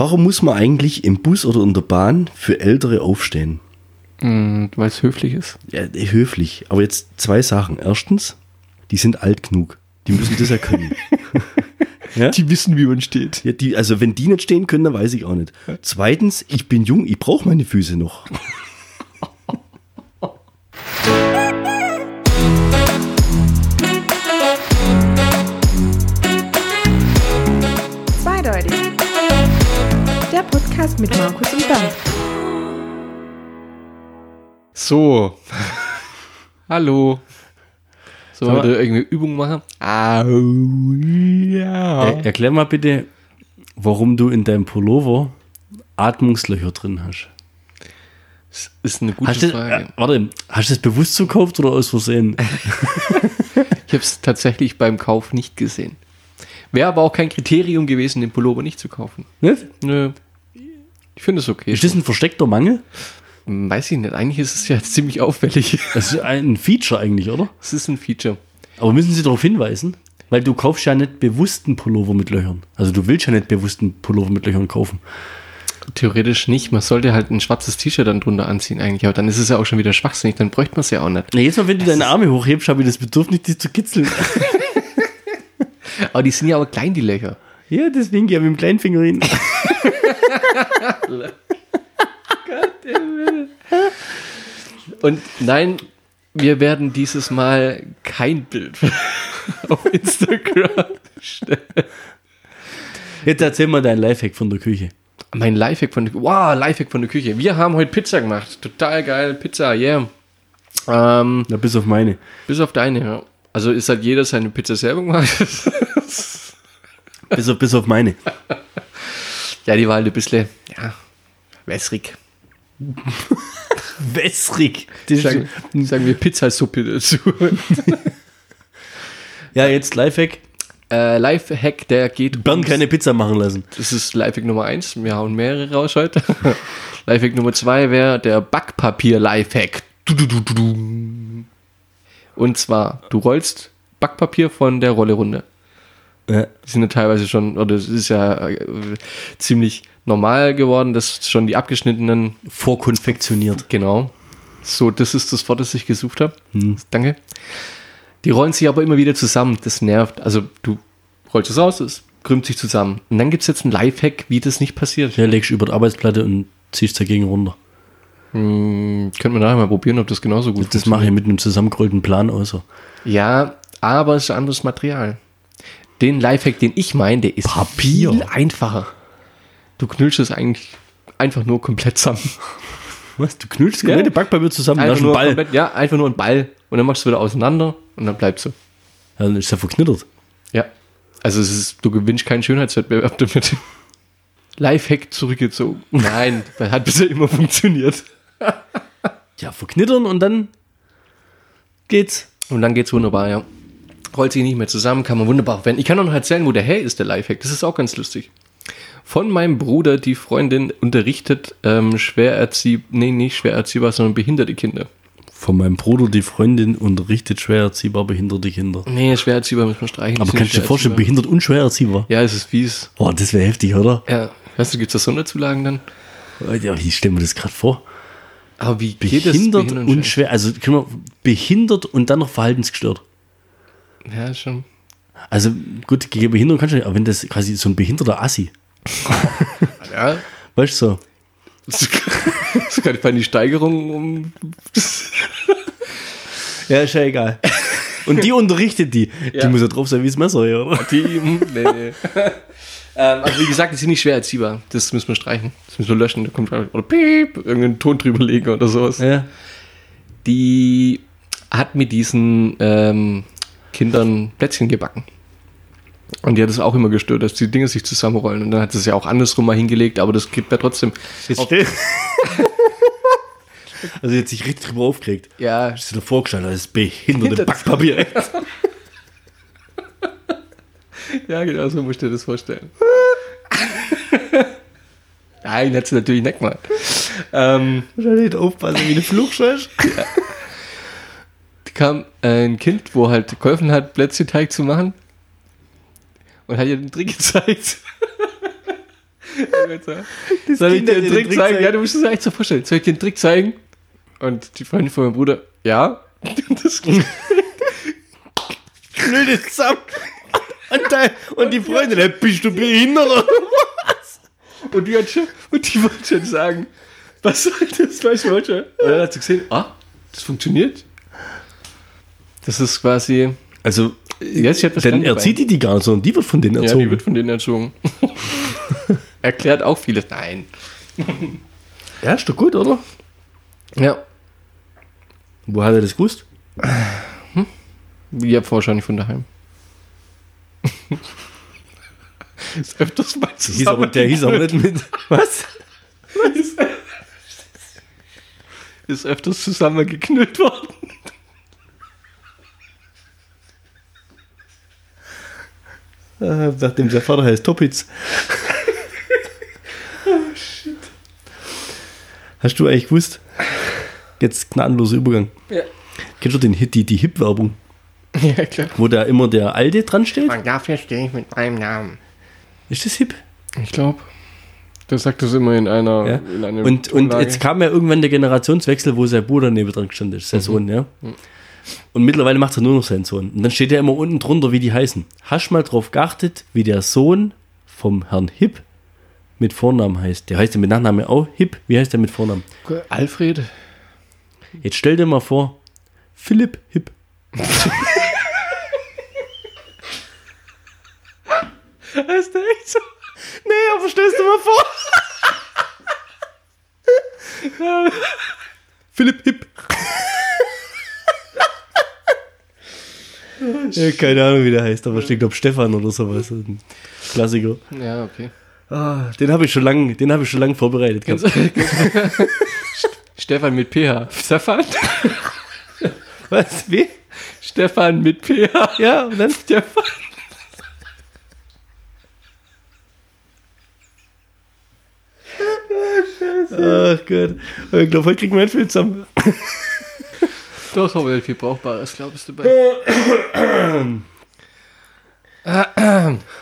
Warum muss man eigentlich im Bus oder in der Bahn für Ältere aufstehen? Mm, Weil es höflich ist. Ja, höflich. Aber jetzt zwei Sachen. Erstens, die sind alt genug. Die müssen das erkennen. ja? Die wissen, wie man steht. Ja, die, also wenn die nicht stehen können, dann weiß ich auch nicht. Zweitens, ich bin jung, ich brauche meine Füße noch. Mit Markus und Bernd. So. Hallo. Sollen wir da irgendwie Übungen machen? Au, ja. Er, erklär mal bitte, warum du in deinem Pullover Atmungslöcher drin hast. Das ist eine gute Hast du, äh, Frage. warte, hast du das bewusst so gekauft oder aus Versehen? Ich habe es tatsächlich beim Kauf nicht gesehen. Wäre aber auch kein Kriterium gewesen, den Pullover nicht zu kaufen. Nicht? Nö. Ich finde es okay. Ist das ein versteckter Mangel? Weiß ich nicht. Eigentlich ist es ja ziemlich auffällig. Das ist ein Feature eigentlich, oder? Es ist ein Feature. Aber müssen sie darauf hinweisen? Weil du kaufst ja nicht bewusst einen Pullover mit Löchern. Also du willst ja nicht bewusst einen Pullover mit Löchern kaufen. Theoretisch nicht. Man sollte halt ein schwarzes T-Shirt dann drunter anziehen eigentlich. Aber dann ist es ja auch schon wieder schwachsinnig. Dann bräuchte man es ja auch nicht. Na, jetzt mal, wenn du deine Arme hochhebst, habe ich das Bedürfnis, dich zu kitzeln. Aber die sind ja aber klein, die Löcher. ja, deswegen gehe ich mit dem kleinen Finger hin. Und nein, wir werden dieses Mal kein Bild auf Instagram stellen. Jetzt erzähl mal dein Lifehack von der Küche. Mein Lifehack von der Wow, Lifehack von der Küche. Wir haben heute Pizza gemacht. Total geil. Pizza, yeah. Ähm, Na, bis auf meine. bis auf deine, ja. Also ist halt jeder seine Pizza selber gemacht. Bis auf, bis auf meine. ja, die war halt ein bisschen, ja, wässrig. Wässrig. Das Sagen, sagen wir Pizzasuppe dazu. Ja, jetzt Lifehack. äh, Lifehack, der geht Bernd ums- keine Pizza machen lassen. Das ist Lifehack Nummer eins. Wir hauen mehrere raus heute. Lifehack Nummer zwei wäre der Backpapier-Lifehack. Und zwar, du rollst Backpapier von der Rolle runter. Ja. Die sind ja teilweise schon, oder es ist ja äh, ziemlich normal geworden, dass schon die abgeschnittenen, Vorkonfektioniert. genau, so, das ist das Wort, das ich gesucht habe. Danke. Die rollen sich aber immer wieder zusammen. Das nervt. Also du rollst es raus, es krümmt sich zusammen. Und dann gibt es jetzt einen Lifehack, wie das nicht passiert. Ja, legst über die Arbeitsplatte und ziehst dagegen runter. Hm, können wir nachher mal probieren, ob das genauso gut Das mache ich mit einem zusammengerollten Plan außer. Ja, aber es ist ein anderes Material. Den Lifehack, den ich meine, der ist Papier. viel einfacher. Du knüllst es eigentlich einfach nur komplett zusammen. Was? Du knüllst komplette Ja. Backpapier zusammen, Einfach einen nur Ball. komplett, ja, einfach nur ein Ball. Und dann machst du wieder auseinander und dann bleibst du. Ja, dann ist er verknittert. Ja. Also es ist, du gewinnst keinen Schönheitswettbewerb damit. Lifehack zurückgezogen. Nein, das hat bisher immer funktioniert. Ja, verknittern und dann geht's. Und dann geht's wunderbar, ja. Rollt sich nicht mehr zusammen, kann man wunderbar verwenden. Ich kann auch noch erzählen, wo der her ist, der Lifehack. Das ist auch ganz lustig. Von meinem Bruder, die Freundin unterrichtet ähm, schwer erziehbar, nee, nicht schwer erziehbar, sondern behinderte Kinder. Von meinem Bruder, die Freundin, unterrichtet schwer erziehbar behinderte Kinder. Nee, schwer erziehbar muss man streichen. Aber kannst du dir vorstellen, behindert und schwer erziehbar? Ja, es ist fies. Boah, das wäre heftig, oder? Ja, weißt du, gibt's da Sonderzulagen dann? Ja, ich stelle mir das gerade vor. Aber wie geht das? Behindert und schwer, also können wir, behindert und dann noch verhaltensgestört. Ja, schon. Also gut, gegen Behinderung kannst du nicht, aber wenn das quasi so ein behinderter Assi, Ja, weißt du so, das ist gerade die Steigerung um. Ja, ist ja egal. Und die unterrichtet die. Ja. Die muss ja drauf sein wie das Messer hier, oder? Die, nee, nee. ähm, also wie gesagt, die sind nicht schwer erziehbar. Das müssen wir streichen. Das müssen wir löschen. Da kommt oder piep, irgendeinen Ton drüber legen oder sowas. Ja. Die hat mit diesen ähm, Kindern Plätzchen gebacken. Und die hat es auch immer gestört, dass die Dinge sich zusammenrollen. Und dann hat sie es ja auch andersrum mal hingelegt, aber das gibt ja trotzdem. Jetzt still. also jetzt sich richtig drüber aufgeregt. Ja, Hast du dir vorgestellt, das ist behinderte Behindert. Backpapier. ja, genau so musst du dir das vorstellen. Nein, hat sie natürlich nicht gemacht. Ähm, Wahrscheinlich aufpassen, wie eine Fluchscheiß. Kam ein Kind, wo halt geholfen hat, Plätzchenteig zu machen und hat ihr den Trick gezeigt. Soll ich dir den den Trick zeigen? zeigen? Ja, du musst es echt so vorstellen. Soll ich dir den Trick zeigen? Und die Freundin von meinem Bruder, ja. Das, Knüllt zusammen. Und, da, und die Freundin, "Hey, bist du behindert oder was? und, die hat schon, und die wollte schon sagen, was soll das? Wollte. Und dann hat sie gesehen, ah, das funktioniert. Das ist quasi, Also, ja, hat was dann dabei. erzieht die die gar nicht, sondern die wird von denen Ja, erzogen. die wird von denen erzogen. Erklärt auch vieles. Nein. ja, ist doch gut, oder? Ja. Wo hat er das gewusst? Ich hab wahrscheinlich von daheim. ist öfters mal Hieß aber, der hieß aber nicht mit. Was? Ist öfters zusammengeknüllt worden. Äh, nachdem der Vater heißt Topitz. Hast du eigentlich gewusst? Jetzt gnadenloser Übergang. Ja. Kennst du den Hit, die, die Hip-Werbung? Ja, klar. Wo da immer der Alte dran steht? Und dafür stehe ich mit meinem Namen. Ist das Hip? Ich glaube. Der sagt das immer in einer. Ja. In einem Und, und jetzt kam ja irgendwann der Generationswechsel, wo sein Bruder neben dran gestanden ist, sein Sohn, ja. Und mittlerweile macht er nur noch seinen Sohn. Und dann steht ja immer unten drunter, wie die heißen. Hast du mal drauf geachtet, wie der Sohn vom Herrn Hip mit Vornamen heißt? Der heißt ja mit Nachnamen auch Hip. Wie heißt der mit Vornamen? Alfred. Jetzt stell dir mal vor, Philipp Hip. Heißt der echt so? Nee, aber stellst du mal vor. Philipp Hip. ja, keine Ahnung, wie der heißt, aber ich glaube Stefan oder sowas. Ein Klassiker. Ja, okay. Ah, den habe ich schon lange, den habe ich schon lange vorbereitet gehabt. Stefan mit PH. Stefan? Was? Wie? Stefan mit PH. Ja, und dann? Stefan. Ach Gott. Ich glaube, heute kriegen wir viel zusammen. Doch, aber viel Brauchbares, glaubst du bei.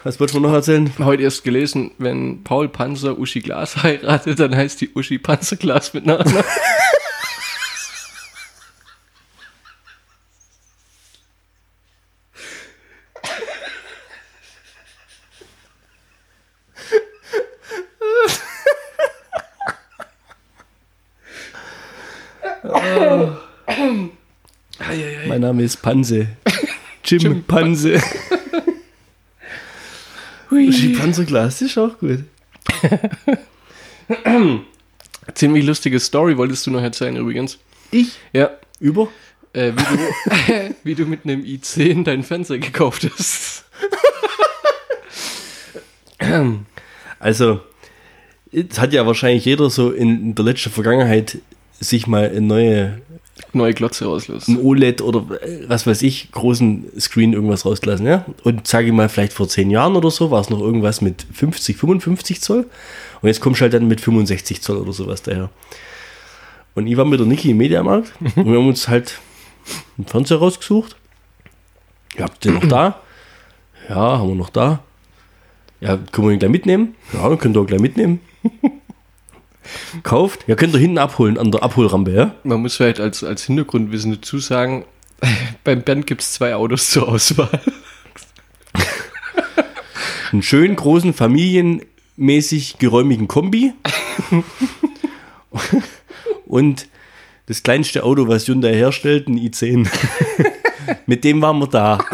Was wolltest du noch erzählen? Heute erst gelesen, wenn Paul Panzer Uschi Glas heiratet, dann heißt die Uschi Panzerglas mit Nachnamen. Mein Name ist Panse. Jim, Panse. Die Panzerglas ist auch gut. Ziemlich lustige Story wolltest du noch erzählen übrigens. Ich? Ja, Über? äh, wie, du, wie du mit einem i10 deinen Fernseher gekauft hast. Also, jetzt hat ja wahrscheinlich jeder so in, in der letzten Vergangenheit sich mal eine neue Neue Glotze rauslöst. ein OLED oder äh, was weiß ich, großen Screen irgendwas rausgelassen, ja? Und sage ich mal, vielleicht vor zehn Jahren oder so war es noch irgendwas mit 50, 55 Zoll. Und jetzt kommst du halt dann mit 65 Zoll oder sowas daher. Und ich war mit der Niki im Mediamarkt und wir haben uns halt einen Fernseher rausgesucht. Ja, habt ihr noch da? Ja, haben wir noch da. Ja, können wir ihn gleich mitnehmen? Ja, könnt ihr auch gleich mitnehmen. Kauft. Ja, könnt ihr hinten abholen, an der Abholrampe, ja? Man muss vielleicht als, als Hintergrundwissen dazu sagen, beim Bernd gibt es zwei Autos zur Auswahl. einen schönen großen familienmäßig geräumigen Kombi und das kleinste Auto, was Hyundai herstellt, ein i10. mit dem waren wir da.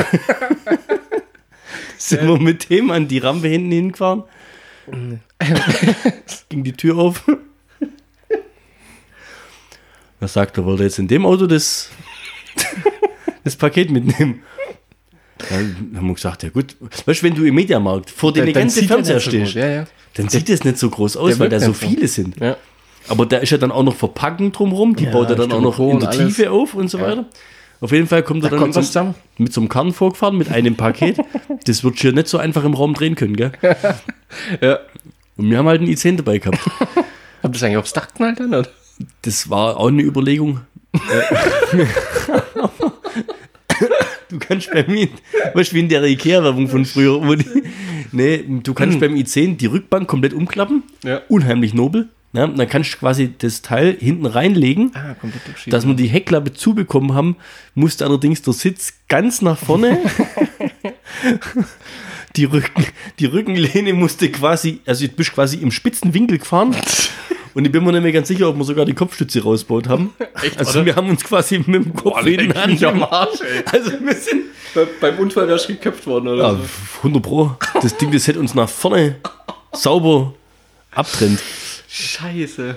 Sind wir mit dem an die Rampe hinten hingefahren. Ging die Tür auf. Was sagt er, wollte jetzt in dem Auto das, das Paket mitnehmen? Dann haben wir gesagt, ja gut, weißt du, wenn du im Mediamarkt vor den ganzen er Fernseher so stehst, gut. Ja, ja. dann sieht das nicht so groß aus, Der weil da so viele sind. ja. Aber da ist ja dann auch noch Verpackung drumherum, die baut er dann auch noch in der alles. Tiefe auf und so weiter. Auf jeden Fall kommt er dann kommt mit, so, zusammen. mit so einem Kern vorgefahren, mit einem Paket. das wird hier nicht so einfach im Raum drehen können, gell? ja. Und wir haben halt einen i10 dabei gehabt. Habt ihr das eigentlich aufs Dach knallt dann? Oder? Das war auch eine Überlegung. Äh, du kannst bei mir, weißt du, wie in der Ikea-Werbung von früher, wo die, Nee, du kannst beim i10 die Rückbank komplett umklappen. Ja. Unheimlich nobel. Ja, dann kannst du quasi das Teil hinten reinlegen. Ah. Dass wir die Heckklappe zubekommen haben, musste allerdings der Sitz ganz nach vorne. die, Rücken, die Rückenlehne musste quasi, also du bist quasi im spitzen Winkel gefahren. Und ich bin mir nicht mehr ganz sicher, ob wir sogar die Kopfstütze rausgebaut haben. Echt, also oder? wir haben uns quasi mit dem Kopf leck hinten mich am an. Arsch, ey. Also wir sind Bei, beim Unfall wärst du geköpft worden, oder? ja, 100 Pro. Das Ding, das hätte uns nach vorne sauber abtrennt. Scheiße.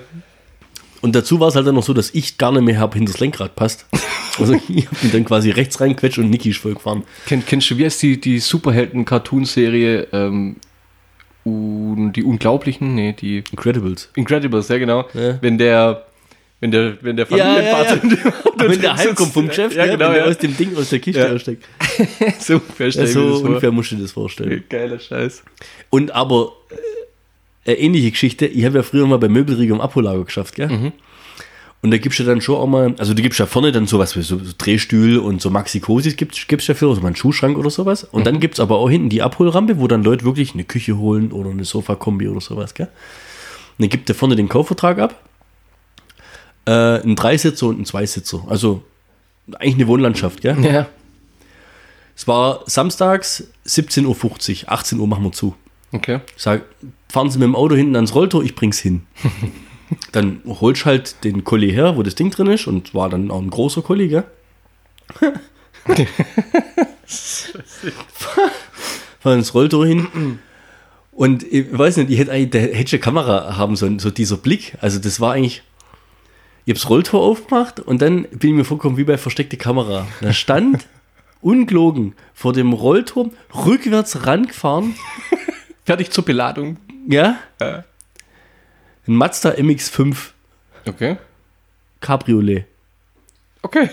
Und dazu war es halt dann noch so, dass ich gar nicht mehr habe hinter das Lenkrad passt. Also ich habe ihn dann quasi rechts reinquetscht und Niki ist voll gefahren. Kenn, kennst du, wie heißt die, die Superhelden-Cartoon-Serie? Ähm, un, die Unglaublichen? Nee, die Incredibles. Incredibles, ja genau. Ja. Wenn der, wenn der, wenn der Ja, ja, Familienvater ja. in dem Auto Wenn der heimkommt vom Geschäft, ja, ja, genau, wenn der ja. aus dem Ding aus der Kiste Ja. aussteckt. so ungefähr Ja, stell so ungefähr musst du dir das vorstellen. Geiler Scheiß. Und aber äh, ähnliche Geschichte, ich habe ja früher mal bei Möbelriegel im Abhollager geschafft, gell? Mhm. Und da gibst du dann schon auch mal, also du gibst ja vorne dann sowas wie so, so Drehstühl und so Maxi-Cosis gibst, gibst dafür, also mal einen Schuhschrank oder sowas. Und Mhm. dann gibt's aber auch hinten die Abholrampe, wo dann Leute wirklich eine Küche holen oder eine Sofakombi oder sowas, gell? Und dann gibt der vorne den Kaufvertrag ab. Äh, ein Dreisitzer und ein Zweisitzer. Also eigentlich eine Wohnlandschaft, gell? Ja. Es war samstags 17.50 Uhr, 18 Uhr machen wir zu. Okay. Sag, fahren Sie mit dem Auto hinten ans Rolltor, ich bring's hin. dann holst halt den Kolli her, wo das Ding drin ist, und war dann auch ein großer Kolli, gell? Fahr ins Rolltor hin. Und ich weiß nicht, ich hätte eigentlich, der hätte eine Kamera haben sollen, so dieser Blick. Also das war eigentlich, ich habe das Rolltor aufgemacht und dann bin ich mir vorgekommen wie bei versteckte Kamera. Da stand ungelogen vor dem Rollturm rückwärts rangefahren Fertig zur Beladung. Ja? Ja. Ein Mazda MX5 Okay. Cabriolet. Okay.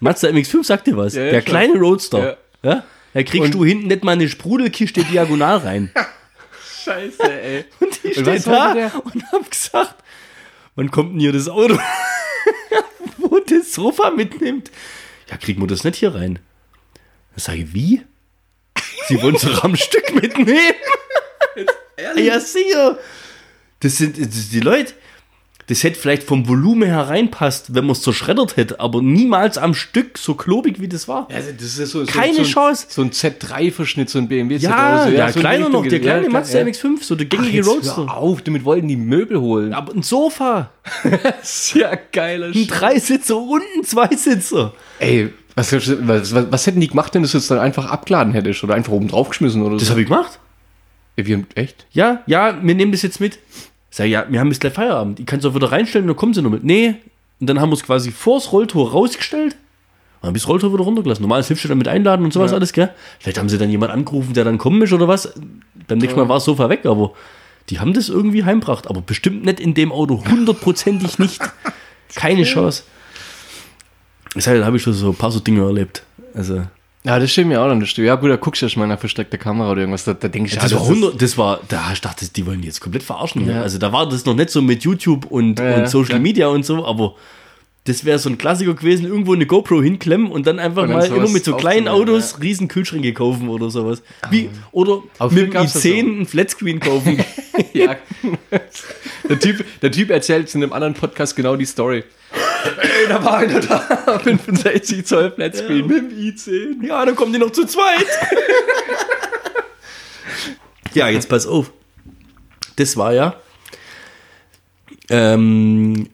Mazda MX5 sagt dir was? Ja, ja, Der kleine Roadster. Ja? Da kriegst Und- du hinten nicht mal eine Sprudelkiste diagonal rein. Scheiße, ey. Und was steht da der? und hab gesagt, wann kommt denn hier das Auto, wo das Sofa mitnimmt? Ja, kriegen wir das nicht hier rein? Da sage ich, wie? Sie wollen so ein Stück mitnehmen? Ja, sicher. Das sind, das sind die Leute, das hätte vielleicht vom Volumen her reinpasst, wenn man es zerschreddert hätte, aber niemals am Stück so klobig, wie das war. Also, das ist so, so, Keine so ein, Chance. So ein Z3-Verschnitt, so ein BMW Ja, Z3. ja, so in die kleiner noch, der kleine ja, Mazda ja. MX5, so der Ach, gängige jetzt Roadster. hör auf, damit wollten die Möbel holen. Aber ein Sofa, Das ist ja geiler ein Dreisitzer und ein Zweisitzer. Ey, was, was, was, was hätten die gemacht, wenn du es jetzt dann einfach abgeladen hättest oder einfach oben drauf geschmissen oder Das so? habe ich gemacht. Wir, echt? Ja, ja, wir nehmen das jetzt mit. Sag ja, wir haben jetzt gleich Feierabend. Ich kann es auch wieder reinstellen, dann kommen sie noch mit. Nee. Und dann haben wir es quasi vors Rolltor rausgestellt. Und dann das Rolltor wieder runtergelassen. Normal hilfst du dann mit einladen und sowas Ja. alles, gell? Vielleicht haben sie dann jemand angerufen, der dann kommen ist oder was. Beim nächsten Mal war das Sofa weg, aber die haben das irgendwie heimgebracht. Aber bestimmt nicht in dem Auto. Hundertprozentig nicht. Keine Chance. Das heißt, da habe ich schon so ein paar so Dinge erlebt. Also, Ja, das stimmt mir auch noch. Das stimmt. Ja, gut, da guckst du ja schon mal nach versteckter Kamera oder irgendwas. Da, da denke ich, das, ja, war 100, das war, da ich dachte, die wollen die jetzt komplett verarschen. Ja. Also da war das noch nicht so mit YouTube und, Ja, und ja, Social ja. Media und so, aber das wäre so ein Klassiker gewesen, irgendwo eine GoPro hinklemmen und dann einfach Und dann mal immer mit so kleinen Autos riesen Kühlschränke kaufen oder sowas. Wie, oder Aber mit dem gab's das i10 einen Flatscreen kaufen. ja. der, typ, der Typ erzählt in einem anderen Podcast genau die Story. Ey, da war einer da, 65 Zoll Flatscreen mit dem i10. ja, dann kommen die noch zu zweit. ja, jetzt pass auf. Das war ja ähm,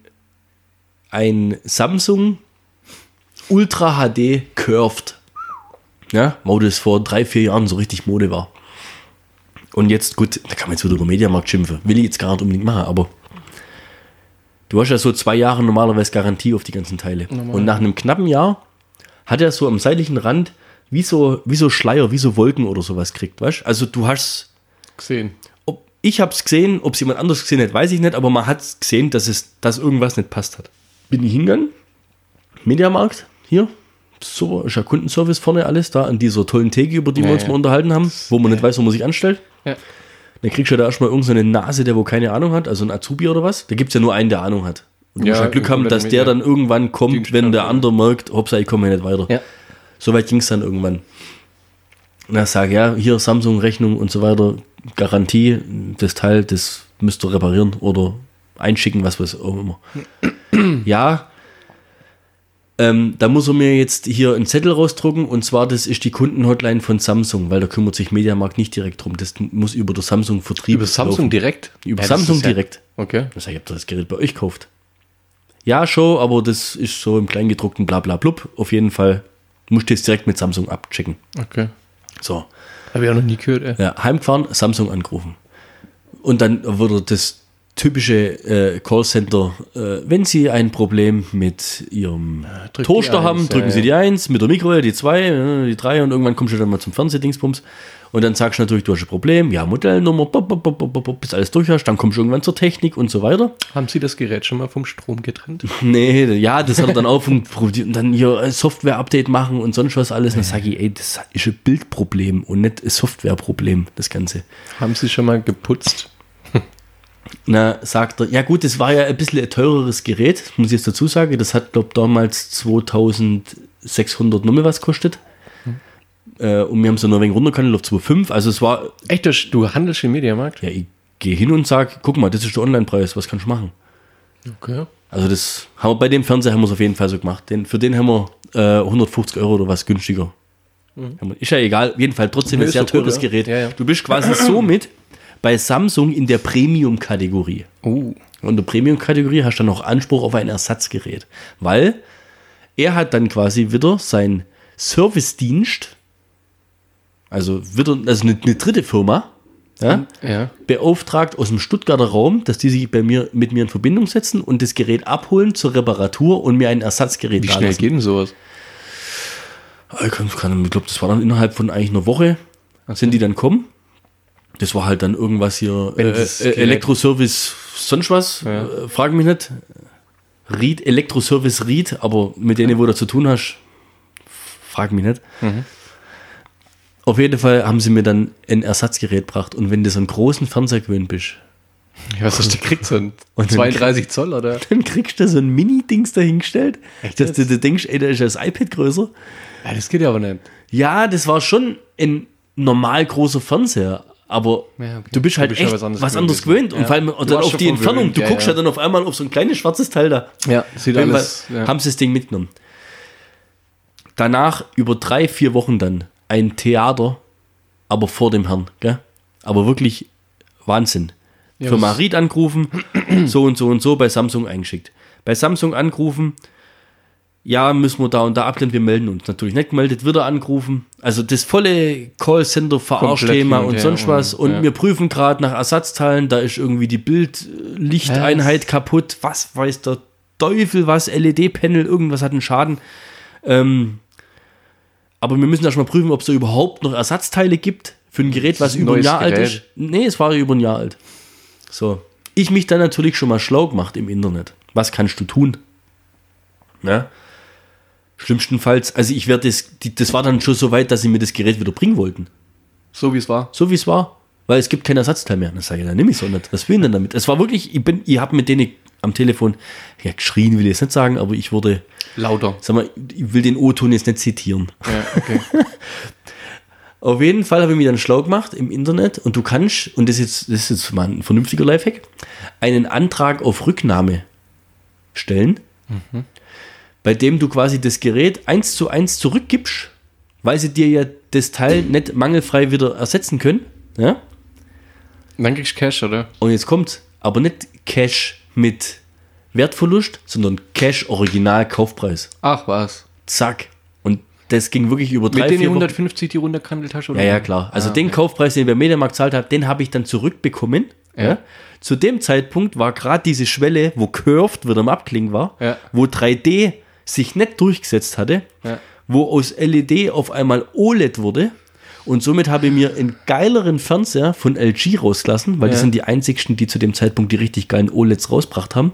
ein Samsung Ultra HD Curved. Ja, wo das vor drei, vier Jahren so richtig Mode war. Und jetzt, gut, da kann man jetzt wieder über Mediamarkt schimpfen. Will ich jetzt gar nicht unbedingt machen, aber du hast ja so zwei Jahre normalerweise Garantie auf die ganzen Teile. Und nach einem knappen Jahr hat er so am seitlichen Rand wie so, wie so Schleier, wie so Wolken oder sowas kriegt, weißt Also du hast Gesehen. ob, ich habe es gesehen, ob es jemand anders gesehen hat, weiß ich nicht, aber man hat gesehen, dass, es, dass irgendwas nicht passt hat. Bin ich hingegangen, Mediamarkt, hier, so, ist ja Kundenservice vorne alles, da an dieser tollen Theke, über die wir Ja, uns ja. mal unterhalten haben, wo man nicht weiß, wo man sich anstellt. Ja. Dann kriegst du da erstmal irgendeine Nase, der wo keine Ahnung hat, also ein Azubi oder was. Da gibt es ja nur einen, der Ahnung hat. Und du Ja, musst ja Glück haben, dass der dann irgendwann kommt, wenn der andere merkt, hoppsa, ich komme nicht weiter. Ja. Soweit ging es dann irgendwann. Na, sag ja, hier Samsung-Rechnung und so weiter, Garantie, das Teil, das müsst ihr reparieren oder einschicken, was weiß auch immer. ja, ähm, da muss er mir jetzt hier einen Zettel rausdrucken und zwar, das ist die Kundenhotline von Samsung, weil da kümmert sich Mediamarkt nicht direkt drum. Das muss über der Samsung-Vertrieb Über Samsung laufen. direkt? Über Ja, Samsung ja- direkt. Okay. Das heißt, ich habe das Gerät bei euch gekauft. Ja, schon, aber das ist so im Kleingedruckten bla bla blub. Auf jeden Fall musst du jetzt direkt mit Samsung abchecken. Okay. So. Habe ich auch noch nie gehört, ey. Ja, heimgefahren, Samsung angerufen. Und dann wurde das typische äh, Callcenter, äh, wenn Sie ein Problem mit Ihrem drück Toaster haben, Eins, drücken ja, Sie die 1, mit der Mikrowelle die 2, äh, die 3 und irgendwann kommst du dann mal zum Fernsehdingsbums. Und dann sagst du natürlich, du hast ein Problem, ja, Modellnummer, bop, bop, bop, bop, bis alles durch hast, dann kommst du irgendwann zur Technik und so weiter. Haben Sie das Gerät schon mal vom Strom getrennt? Nee, ja, das hat er dann auf und probiert und dann hier ein Software-Update machen und sonst was alles. Und dann sage ich, ey, das ist ein Bildproblem und nicht ein Softwareproblem, das Ganze. Haben Sie schon mal geputzt? Na, sagt er, ja gut, das war ja ein bisschen ein teureres Gerät, muss ich jetzt dazu sagen. Das hat, glaube damals 2600 Nummer was kostet. Äh, und wir haben es dann nur wenig runtergehandelt auf 2,5. Also es war, Echt, das- du handelst im Mediamarkt? ja, ich gehe hin und sage, guck mal, das ist der Online-Preis, was kannst du machen? Okay. Also das haben wir bei dem Fernseher haben wir es auf jeden Fall so gemacht. Den, für den haben wir äh, 150 Euro oder was günstiger. Wir- Ist ja egal, auf jeden Fall trotzdem Nee, ein sehr gut, teures ja. Gerät. Ja, ja. Du bist quasi somit bei Samsung in der Premium-Kategorie. Oh. Und in der Premium-Kategorie hast du dann noch Anspruch auf ein Ersatzgerät. Weil er hat dann quasi wieder sein Servicedienst, also wieder, also eine, eine dritte Firma, ja, Ja. beauftragt aus dem Stuttgarter Raum, dass die sich bei mir, mit mir in Verbindung setzen und das Gerät abholen zur Reparatur und mir ein Ersatzgerät Wie schnell geht denn sowas? Ich, kann, kann, ich glaube, das war dann innerhalb von eigentlich einer Woche, sind die dann kommen. Das war halt dann irgendwas hier, äh, Elektroservice, sonst was, Ja. äh, frag mich nicht. Ried, Elektroservice Ried, aber mit denen, wo du zu tun hast, frag mich nicht. Mhm. Auf jeden Fall haben sie mir dann ein Ersatzgerät gebracht und wenn du so einen großen Fernseher gewöhnt bist, Ja, was hast du gekriegt? So ein Und dann- 32 Zoll oder? dann kriegst du so ein Mini-Dings dahingestellt, Echt dass du dir denkst, ey, da ist ja das iPad größer. Ja, das geht ja aber nicht. Ja, das war schon ein normal großer Fernseher. Aber Ja, okay. du bist halt Du bist echt was was anderes anderes, gewöhnt. Und Ja. vor allem und dann auf die Entfernung. Du guckst ja. ja dann auf einmal auf so ein kleines schwarzes Teil da. Ja, sieht jeden alles. Ja. haben sie das Ding mitgenommen. Danach über drei, vier Wochen dann ein Theater, aber vor dem Herrn. Gell? Aber wirklich Wahnsinn. Ja, Für Marit angerufen, so und so und so bei Samsung eingeschickt. Bei Samsung angerufen, ja, müssen wir da und da abklären, wir melden uns. Natürlich nicht gemeldet, wieder angerufen. Also das volle Callcenter-Verarschthema und sonst was. und- Und ja. wir prüfen gerade nach Ersatzteilen, da ist irgendwie die Bildlichteinheit kaputt, was weiß der Teufel was, LED-Panel, irgendwas hat einen Schaden. Ähm, aber wir müssen erstmal prüfen, ob es da überhaupt noch Ersatzteile gibt für ein Gerät, was ein über ein Jahr alt Gerät. ist. Nee, es war über ein Jahr alt. So. Ich mich dann natürlich schon mal schlau gemacht im Internet. Was kannst du tun? Ja? Schlimmstenfalls, also ich werde das, die, das war dann schon so weit, dass sie mir das Gerät wieder bringen wollten. So wie es war. So wie es war. Weil es gibt kein Ersatzteil mehr. Dann sage ich, dann nehme ich es auch nicht. Was will ich denn damit? Es war wirklich, ich bin, ich habe mit denen am Telefon, ja, geschrien will ich jetzt nicht sagen, aber ich wurde, Lauter. sag mal, ich will den O-Ton jetzt nicht zitieren. Ja, okay. Auf jeden Fall habe ich mich dann schlau gemacht im Internet und du kannst, und das ist jetzt, das ist jetzt mal ein vernünftiger Lifehack, einen Antrag auf Rücknahme stellen, bei dem du quasi das Gerät eins zu eins zurückgibst, weil sie dir ja das Teil nicht mangelfrei wieder ersetzen können. Ja? Dann kriegst du Cash, oder? Und jetzt kommt aber nicht Cash mit Wertverlust, sondern Cash Original Kaufpreis. Ach was. Zack. Und das ging wirklich über drei, Mit Wochen. 150 die runtergehandelt hast, oder? Ja, ja, klar. Also Ah, den okay. Kaufpreis, den bei Mediamarkt gezahlt habe, den habe ich dann zurückbekommen. Ja. Ja. Zu dem Zeitpunkt war gerade diese Schwelle, wo Curved wieder am Abklingen war, Ja. wo 3D sich nicht durchgesetzt hatte, Ja. wo aus LED auf einmal OLED wurde. Und somit habe ich mir einen geileren Fernseher von LG rausgelassen, weil die Ja. sind die einzigsten, die zu dem Zeitpunkt die richtig geilen OLEDs rausgebracht haben.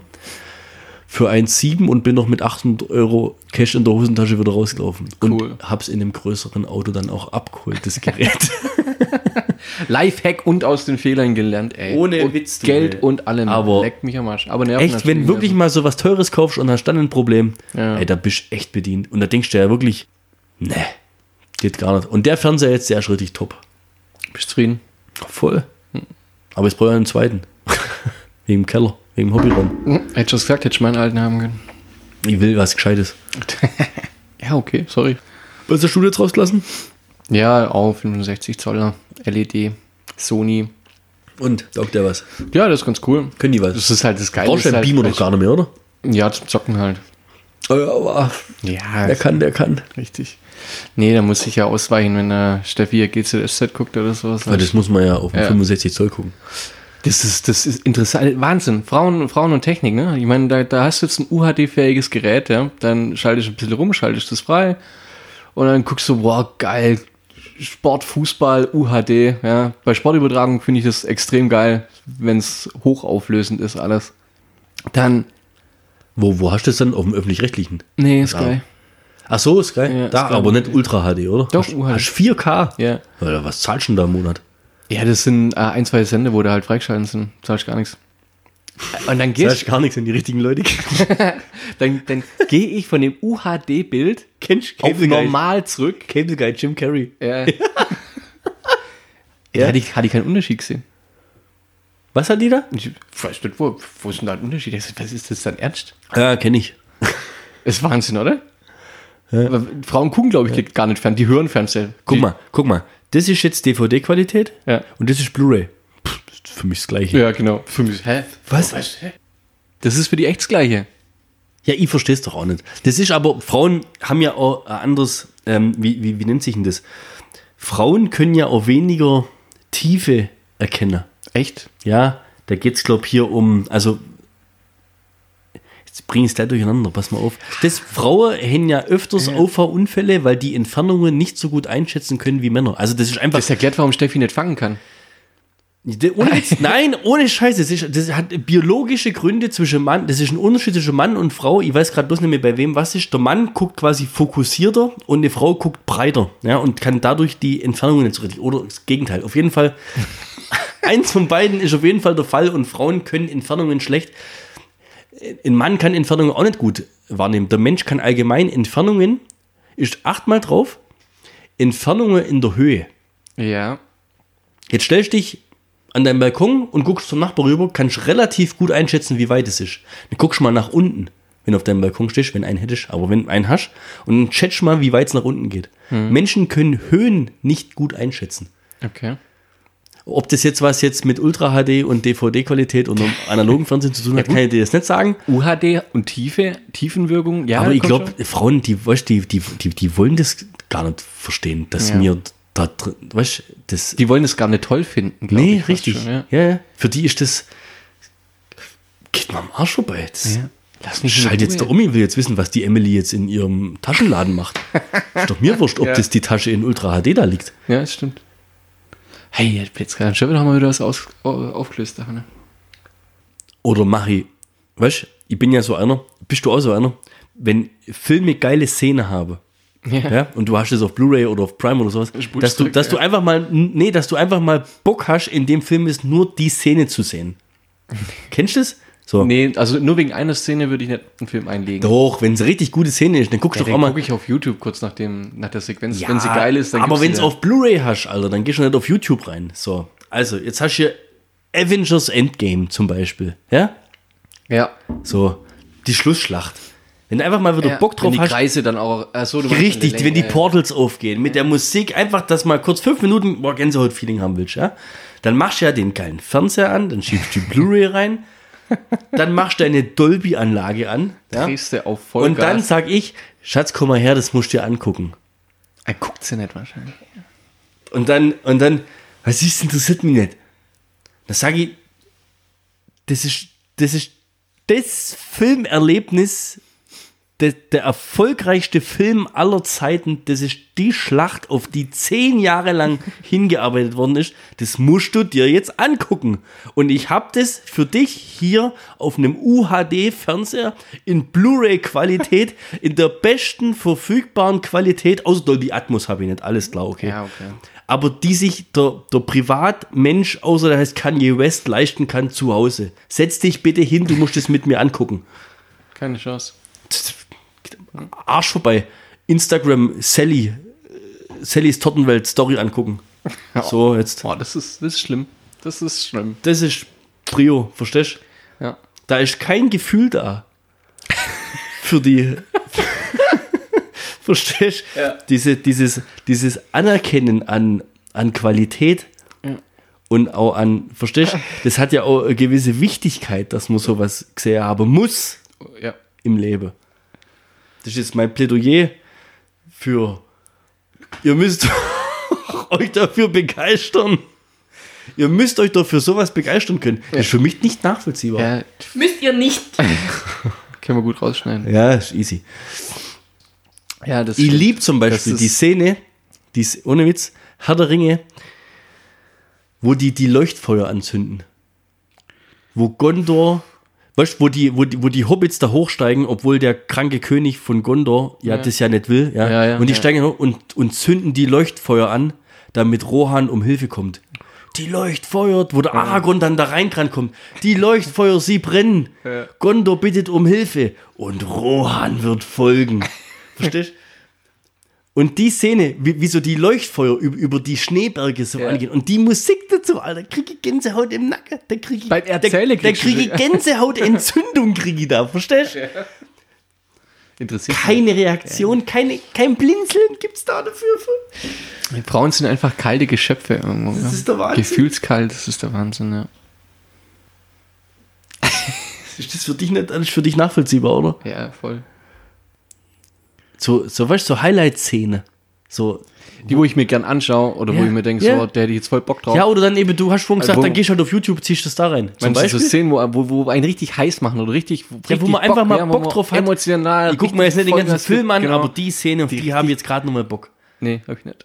Für 1,7 und bin noch mit 800 Euro Cash in der Hosentasche wieder rausgelaufen. Cool. Und hab's in einem größeren Auto dann auch abgeholt, das Gerät. Lifehack und aus den Fehlern gelernt, ey. Ohne und Witz, Geld ey. und allem. Aber- Leckt mich am Arsch. Aber Nerven echt, wenn wirklich mal so was Teures kaufst und hast dann ein Problem, Ja. ey, da bist du echt bedient. Und da denkst du ja wirklich, ne, Geht gar nicht. Und der Fernseher jetzt, der ist richtig top. Bist du zufrieden? Voll. Aber jetzt brauche ich einen zweiten. wegen dem Keller, wegen dem Hobbyraum. Hm, Hättest du das gesagt, hätte ich meinen alten haben können. Ich will was Gescheites. Ja, okay, sorry. Was hast du jetzt rausgelassen? Ja, auch 65 Zoller, LED, Sony. Und, sagt der was? Ja, das ist ganz cool. Können die was? Das ist halt das Geile. Brauchst du halt Beamer noch gar nicht mehr, oder? Ja, zum Zocken halt. aber Ja, der kann, der kann. richtig. Nee, da muss ich ja ausweichen, wenn der Steffi hier GZSZ guckt oder sowas. Aber das muss man ja auf dem Ja. 65 Zoll gucken. Das ist, das ist interessant. Wahnsinn. Frauen, Frauen und Technik, ne? Ich meine, da, da hast du jetzt ein UHD-fähiges Gerät, ja. Dann schaltest du ein bisschen rum, schaltest das frei. Und dann guckst du, wow, geil. Sport, Fußball, UHD, ja. Bei Sportübertragung finde ich das extrem geil, wenn es hochauflösend ist, alles. Dann, Wo, wo hast du das dann? Auf dem Öffentlich-Rechtlichen? nee, ist geil. Ach so, ist geil. Ja, da, Sky. aber nicht Ultra HD, oder? Doch, hast, UHD. Hast 4K? Ja. Oder was zahlst du denn da im Monat? Ja, das sind äh, ein, zwei Sende, wo da halt freigeschalten sind. Zahlst gar nichts. Und dann gehst Zahlst gar nichts, wenn die richtigen Leute dann, dann gehe ich von dem UHD-Bild auf normal zurück. Cable Guy Jim Carrey. Ja. ja. Hatte, ich, hatte ich keinen Unterschied gesehen. Was hat die da? Ich weiß nicht, wo, wo ist denn da ein Unterschied? Ich sag, Was ist das dann ernst? Ja, kenne ich. Ist Wahnsinn, oder? Aber Frauen gucken, glaube ich, gar nicht fern. Die hören Fernseher. Guck die, mal, guck mal. Das ist jetzt DVD-Qualität Ja. und das ist Blu-ray. Pff, das ist Für mich das Gleiche. Ja, genau. Für mich. Hä? Was? hä? Das ist für die echt das Gleiche. Ja, ich verstehe es doch auch nicht. Das ist aber, Frauen haben ja auch ein anderes, ähm, wie, wie, wie nennt sich denn das? Frauen können ja auch weniger Tiefe erkennen. Echt? Ja, da geht es, glaube ich, hier um, also, jetzt bringe ich es gleich durcheinander, pass mal auf. Das, Frauen haben ja öfters Auffahrunfälle, weil die Entfernungen nicht so gut einschätzen können wie Männer. Also das ist einfach, Das erklärt, warum Steffi nicht fangen kann. ohne, Witz, nein, ohne Scheiße, das, ist, das hat biologische Gründe zwischen Mann, das ist ein Unterschied zwischen Mann und Frau, ich weiß gerade bloß nicht mehr bei wem was ist. Der Mann guckt quasi fokussierter und eine Frau guckt breiter, ja, und kann dadurch die Entfernungen nicht so richtig, oder das Gegenteil. Auf jeden Fall, eins von beiden ist auf jeden Fall der Fall und Frauen können Entfernungen schlecht. Ein Mann kann Entfernungen auch nicht gut wahrnehmen. Der Mensch kann allgemein Entfernungen, ist achtmal drauf, Entfernungen in der Höhe. Ja. Jetzt stellst du dich an deinem Balkon und guckst zum Nachbar rüber, kannst relativ gut einschätzen, wie weit es ist. Dann guckst du mal nach unten, wenn du auf deinem Balkon stehst, wenn einen hättest, aber wenn einen hast, und dann schätzt mal, wie weit es nach unten geht. Menschen können Höhen nicht gut einschätzen. Okay. Ob das jetzt was jetzt mit Ultra HD und DVD-Qualität und analogen Fernsehen zu tun hat, kann ich dir das nicht sagen. UHD und Tiefe, Tiefenwirkung, ja. aber ich glaube, Frauen, die, weißt, die, die, die, die wollen das gar nicht verstehen, dass Ja. mir da drin, weißt, das. Die wollen das gar nicht toll finden, glaub Nee, ich fast richtig. Schon, ja. ja. ja, Für die ist das. Geht mal am Arsch vorbei. Ja. Lass mich Schalt jetzt der Omi will jetzt wissen, was die Emily jetzt in ihrem Taschenladen macht. ist doch mir wurscht, ob Ja. das die Tasche in Ultra HD da liegt. Ja, das stimmt. Hey, jetzt gerade schon wieder haben wir wieder was aus, au- aufgelöst. Da, ne? Oder mach ich, weißt du, ich bin ja so einer, bist du auch so einer, wenn Filme geile Szene haben, Ja. ja, und du hast es auf Blu-ray oder auf Prime oder sowas, dass du, dass du ja. einfach mal, nee, dass du einfach mal Bock hast, in dem Film ist nur die Szene zu sehen. Kennst du das? So. Nee, also nur wegen einer Szene würde ich nicht einen Film einlegen. Doch, wenn es eine richtig gute Szene ist, dann guckst Ja, du doch auch mal. gucke ich auf YouTube kurz nach, dem, nach der Sequenz. wenn sie geil ist, dann aber wenn es auf Blu-ray hast, Alter, dann gehst du nicht auf YouTube rein. So, also jetzt hast du hier Avengers Endgame zum Beispiel, ja? Ja. So, die Schlussschlacht. Wenn du einfach mal wieder ja. Bock drauf wenn die hast, Kreise dann auch. Achso, du richtig, wenn die Portals aufgehen, mit der Musik, einfach, dass mal kurz fünf Minuten boah, Gänsehaut-Feeling haben willst, ja? Dann machst du ja den geilen Fernseher an, dann schiebst du die Blu-ray rein, dann machst du eine Dolby-Anlage an, ja. Drehst du auf Vollgas. Und dann sag ich, Schatz, komm mal her, das musst du dir angucken. Er guckt sie nicht wahrscheinlich. Und dann, und dann, was ist, interessiert mich nicht. Dann sage ich, das ist, das ist das Filmerlebnis, der, der erfolgreichste Film aller Zeiten, das ist die Schlacht, auf die zehn Jahre lang hingearbeitet worden ist. Das musst du dir jetzt angucken. Und ich habe das für dich hier auf einem UHD-Fernseher in Blu-ray-Qualität, in der besten verfügbaren Qualität, außer Dolby Atmos habe ich nicht, alles klar, okay Ja, okay. aber die sich der, der Privatmensch, außer der heißt Kanye West, leisten kann zu Hause. Setz dich bitte hin, du musst es mit mir angucken. Keine Chance. Arsch vorbei. Instagram Sally Sallys Tortenwelt Story angucken. So, jetzt. Boah, das ist, das ist schlimm. Das ist schlimm. Das ist Brio, verstehst du? Ja. Da ist kein Gefühl da. Für die. verstehst du? Ja. Diese, dieses, dieses Anerkennen an, an Qualität und auch an, verstehst du? Das hat ja auch eine gewisse Wichtigkeit, dass man sowas gesehen haben muss Ja. im Leben. Das ist jetzt mein Plädoyer für. Ihr müsst euch dafür begeistern. Ihr müsst euch doch für sowas begeistern können. Das ist für mich nicht nachvollziehbar. ja. Müsst ihr nicht. Können wir gut rausschneiden. Ja, ist easy. Ja, das Ich liebe zum Beispiel die Szene, die, ist- ohne Witz, Herr der Ringe, wo die die Leuchtfeuer anzünden. Wo Gondor, weißt du, wo die, wo, die, wo die Hobbits da hochsteigen, obwohl der kranke König von Gondor ja, Ja. das ja nicht will. Ja, Ja, ja, und die steigen hoch und, und zünden die Leuchtfeuer an, damit Rohan um Hilfe kommt. Die Leuchtfeuer, wo der Aragorn dann da rein kommt. Die Leuchtfeuer, sie brennen. Gondor bittet um Hilfe und Rohan wird folgen. Verstehst? Und die Szene, wie, wie so die Leuchtfeuer über, über die Schneeberge so Ja. angehen und die Musik dazu, Alter, kriege ich Gänsehaut im Nacken. Da kriege ich, Beim da, Erzählen da du kriege ich Gänsehautentzündung, kriege ich da, verstehst? interessiert. Keine Reaktion, keine, kein Blinzeln gibt's da dafür. mich. Frauen sind einfach kalte Geschöpfe irgendwo. Das ja. ist der Wahnsinn. Gefühlskalt, das ist der Wahnsinn, ja. Ist das für dich nicht alles für dich nachvollziehbar, oder? Ja, voll. So, so weißt du, so Highlight-Szene. So, Die, wo ich mir gern anschaue oder wo Ja, ich mir denke, ja. so, der hätte jetzt voll Bock drauf. ja, oder dann eben, du hast vorhin gesagt, wo- dann gehst du halt auf YouTube, ziehst das da rein. Zum Beispiel. so Szenen, wo, wo, wo einen richtig heiß machen oder richtig, Ja, wo man einfach mal wo Bock drauf hat. Emotional. ich guck mir jetzt nicht den ganzen Film an, genau. aber die Szene, auf die, haben jetzt gerade nochmal Bock. Nee, hab ich nicht.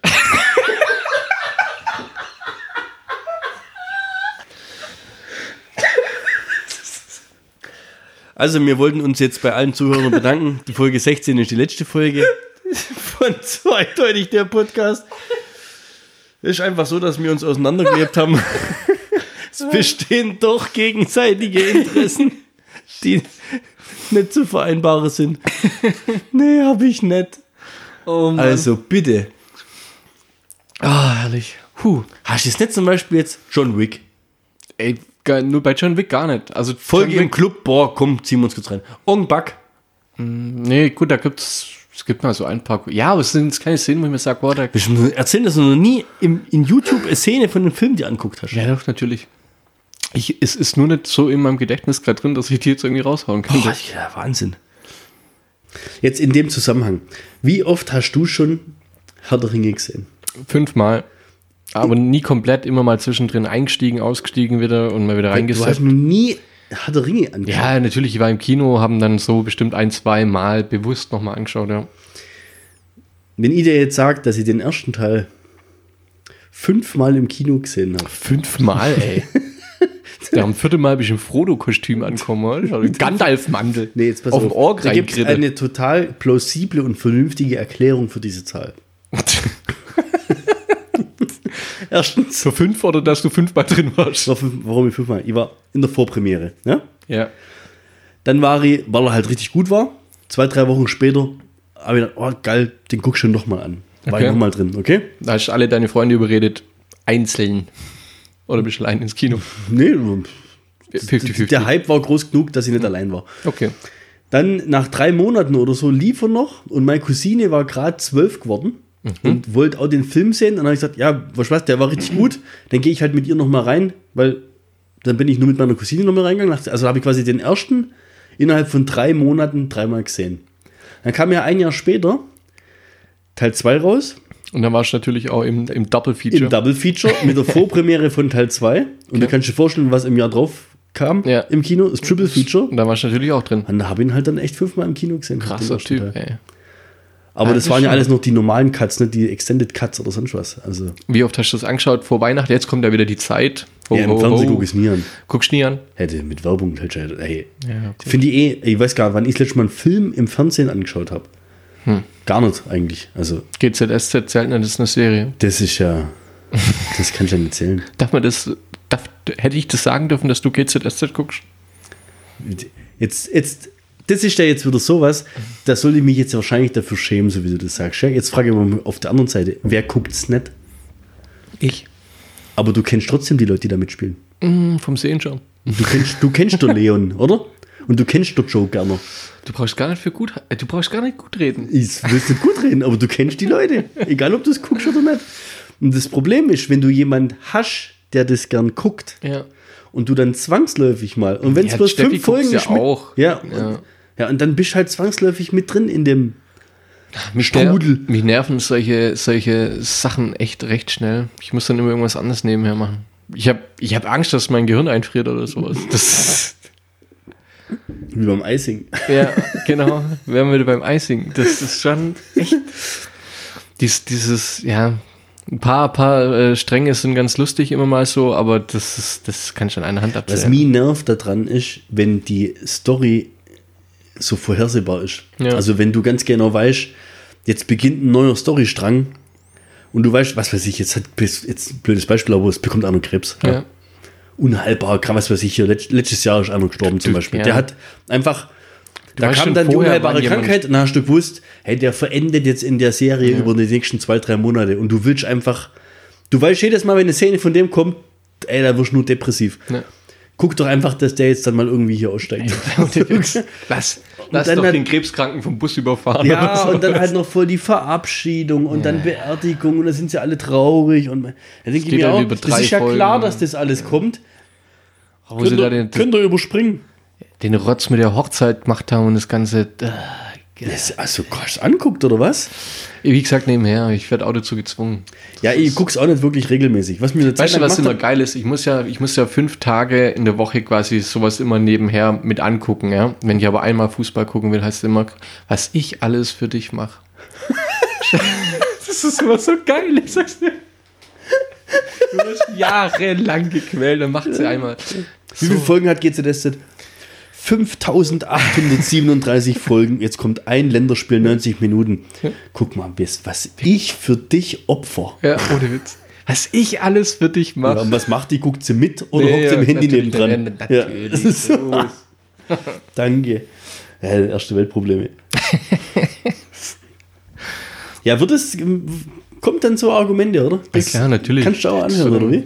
Also, wir wollten uns jetzt bei allen Zuhörern bedanken. Die Folge 16 ist die letzte Folge von Zweideutig der Podcast. Es ist einfach so, dass wir uns auseinandergelebt haben. Es bestehen doch gegenseitige Interessen, die nicht zu vereinbaren sind. Nee, hab ich nicht. Oh Mann. Also bitte. Ah, herrlich. Puh. Hast du jetzt nicht zum Beispiel jetzt John Wick? Ey, nur bei John Wick gar nicht. Also Folge im Club, boah, komm, ziehen wir uns kurz rein. Ong Bak. Nee, gut, da gibt's, es gibt mal so ein paar. Ja, aber es sind jetzt keine Szenen, wo ich mir sage, boah, da. Erzähl, dass du noch nie im, in YouTube eine Szene von einem Film dir anguckt hast. Ja, doch, natürlich. Ich, es ist nur nicht so in meinem Gedächtnis gerade drin, dass ich die jetzt irgendwie raushauen könnte. Boah, ja, Wahnsinn. Jetzt in dem Zusammenhang. Wie oft hast du schon Herr der Ringe gesehen? Fünfmal. Aber nie komplett, immer mal zwischendrin eingestiegen, ausgestiegen wieder und mal wieder Du hast reingesetzt. noch nie der Ringe angeschaut. Ja, natürlich, ich war im Kino, haben dann so bestimmt ein, zwei Mal bewusst nochmal angeschaut, ja. Wenn ich dir jetzt sage, dass ich den ersten Teil fünfmal im Kino gesehen habe. Fünfmal, ey. Der am vierten Mal bin ich im Frodo-Kostüm angekommen, Gandalf-Mantel. Nee, jetzt pass auf auf. Org da gibt es eine total plausible und vernünftige Erklärung für diese Zahl. Erstens, Für fünf oder dass du fünfmal drin warst? warum ich fünfmal? Ich war in der Vorpremiere. Ja? Ja. Dann war ich, weil er halt richtig gut war. Zwei, drei Wochen später habe ich gedacht, oh geil, den guck schon noch mal an. War Okay. ich noch mal drin, okay? Da hast du alle deine Freunde überredet, einzeln. Oder bist du allein ins Kino? Nee, 50-50. der Hype war groß genug, dass ich nicht allein war. Okay. Dann nach drei Monaten oder so lief er noch und meine Cousine war gerade zwölf geworden und wollte auch den Film sehen. Und dann habe ich gesagt, ja, was weißt der war richtig gut. Dann gehe ich halt mit ihr noch mal rein, weil dann bin ich nur mit meiner Cousine noch mal reingegangen. Also habe ich quasi den ersten innerhalb von drei Monaten dreimal gesehen. Dann kam ja ein Jahr später Teil 2 raus, Und dann warst du natürlich auch im, im Double-Feature. im Double Feature mit der Vorpremiere von Teil 2. Und da kannst du dir vorstellen, was im Jahr drauf kam Ja. im Kino, das Triple Feature. Und da warst du natürlich auch drin. Und da habe ich ihn halt dann echt fünfmal im Kino gesehen. Krasser Typ, ey. Aber Ja, das waren ja alles noch die normalen Cuts, nicht die Extended Cuts oder sonst was. Also Wie oft hast du das angeschaut vor Weihnachten? Jetzt kommt ja wieder die Zeit. Ho, ja, im ho, Fernsehen gucke ich es nie an. Guckst du nie an? Hätte mit Werbung. Hey. Ja, Finde ich eh, ich weiß gar nicht, wann ich das letzte Mal einen Film im Fernsehen angeschaut habe. Hm. Gar nicht eigentlich. Also, GZSZ zählt nicht, das ist eine Serie. das ist ja. Das kann ich ja nicht zählen. Darf man das, darf, hätte ich das sagen dürfen, dass du GZSZ guckst? Jetzt, jetzt, das ist ja jetzt wieder sowas. Da soll ich mich jetzt wahrscheinlich dafür schämen, so wie du das sagst. Ja? Jetzt frage ich mal auf der anderen Seite, wer guckt's nicht? Ich. Aber du kennst trotzdem die Leute, die da mitspielen. Mm, vom Sehen schon. Du kennst, du kennst den Leon, oder? Und du kennst den Joe Gerner. Du brauchst gar nicht für gut, äh, du brauchst gar nicht gut reden. Ich will nicht gut reden, aber du kennst die Leute. Egal, ob du es guckst oder nicht. Und das Problem ist, wenn du jemanden hast, der das gern guckt Ja. und du dann zwangsläufig mal, und wenn es Ja, bloß Steffi fünf Folgen ja ist. Ja, Ja. Ja, und dann bist du halt zwangsläufig mit drin in dem Mich, Strudel. ner mich nerven solche, solche Sachen echt recht schnell. Ich muss dann immer irgendwas anderes nebenher machen. Ich habe ich hab Angst, dass mein Gehirn einfriert oder sowas. Das, wie beim Icing. ja, genau. Wären wir wieder beim Icing. Das ist schon echt. Dies, dieses, ja, ein paar, paar äh, Stränge sind ganz lustig immer mal so, aber das ist, das kann schon eine Hand Was abzählen. mich nervt daran ist, wenn die Story so vorhersehbar ist. Ja. Also wenn du ganz genau weißt, jetzt beginnt ein neuer Storystrang und du weißt, was weiß ich, jetzt hat jetzt ein blödes Beispiel, aber es bekommt einer Krebs. ja. Unheilbar, was weiß ich hier, letzt, letztes Jahr ist einer gestorben zum Du- Beispiel. ja. Der hat einfach, da weißt kam dann die unheilbare Krankheit und dann hast du gewusst, hey, der verendet jetzt in der Serie über die nächsten zwei, drei Monate und du willst einfach, du weißt jedes Mal, wenn eine Szene von dem kommt, ey, da wirst du nur depressiv. Ja. Guck doch einfach, dass der jetzt dann mal irgendwie hier aussteigt. Lass, lass dann doch hat- den Krebskranken vom Bus überfahren. ja, oder und dann halt noch voll die Verabschiedung und dann Beerdigung und da sind sie alle traurig und da denke ich mir dann auch, das ist ja Folgen. klar, dass das alles kommt. Da den, könnt ihr überspringen. den Rotz mit der Hochzeit gemacht haben und das Ganze. Äh, Das, also, du anguckt oder was? wie gesagt, nebenher, ich werde auch dazu gezwungen. Ja, ich guck's auch nicht wirklich regelmäßig. Was mir Weißt du, was immer geil ist? Ich muss ja, ich muss ja fünf Tage in der Woche quasi sowas immer nebenher mit angucken, ja. Wenn ich aber einmal Fußball gucken will, heißt es immer, was ich alles für dich mache. das ist immer so geil, ich sag's dir. Du wirst jahrelang gequält, dann macht sie einmal. Wie viele Folgen hat GZSZ? 5837 Folgen. Jetzt kommt ein Länderspiel, 90 Minuten. Guck mal, was, was ich für dich opfer. Ja, ohne Witz. Was ich alles für dich Ja, mache. und was macht die? Guckt sie mit oder Nee, hockt sie im ja, Handy nebendran? ja, Ja. natürlich, Das ist so. Danke. Ja, erste Weltprobleme. ja, wird es, kommt dann so Argumente, oder? Das klar, natürlich. Kannst du auch anhören, So. oder wie?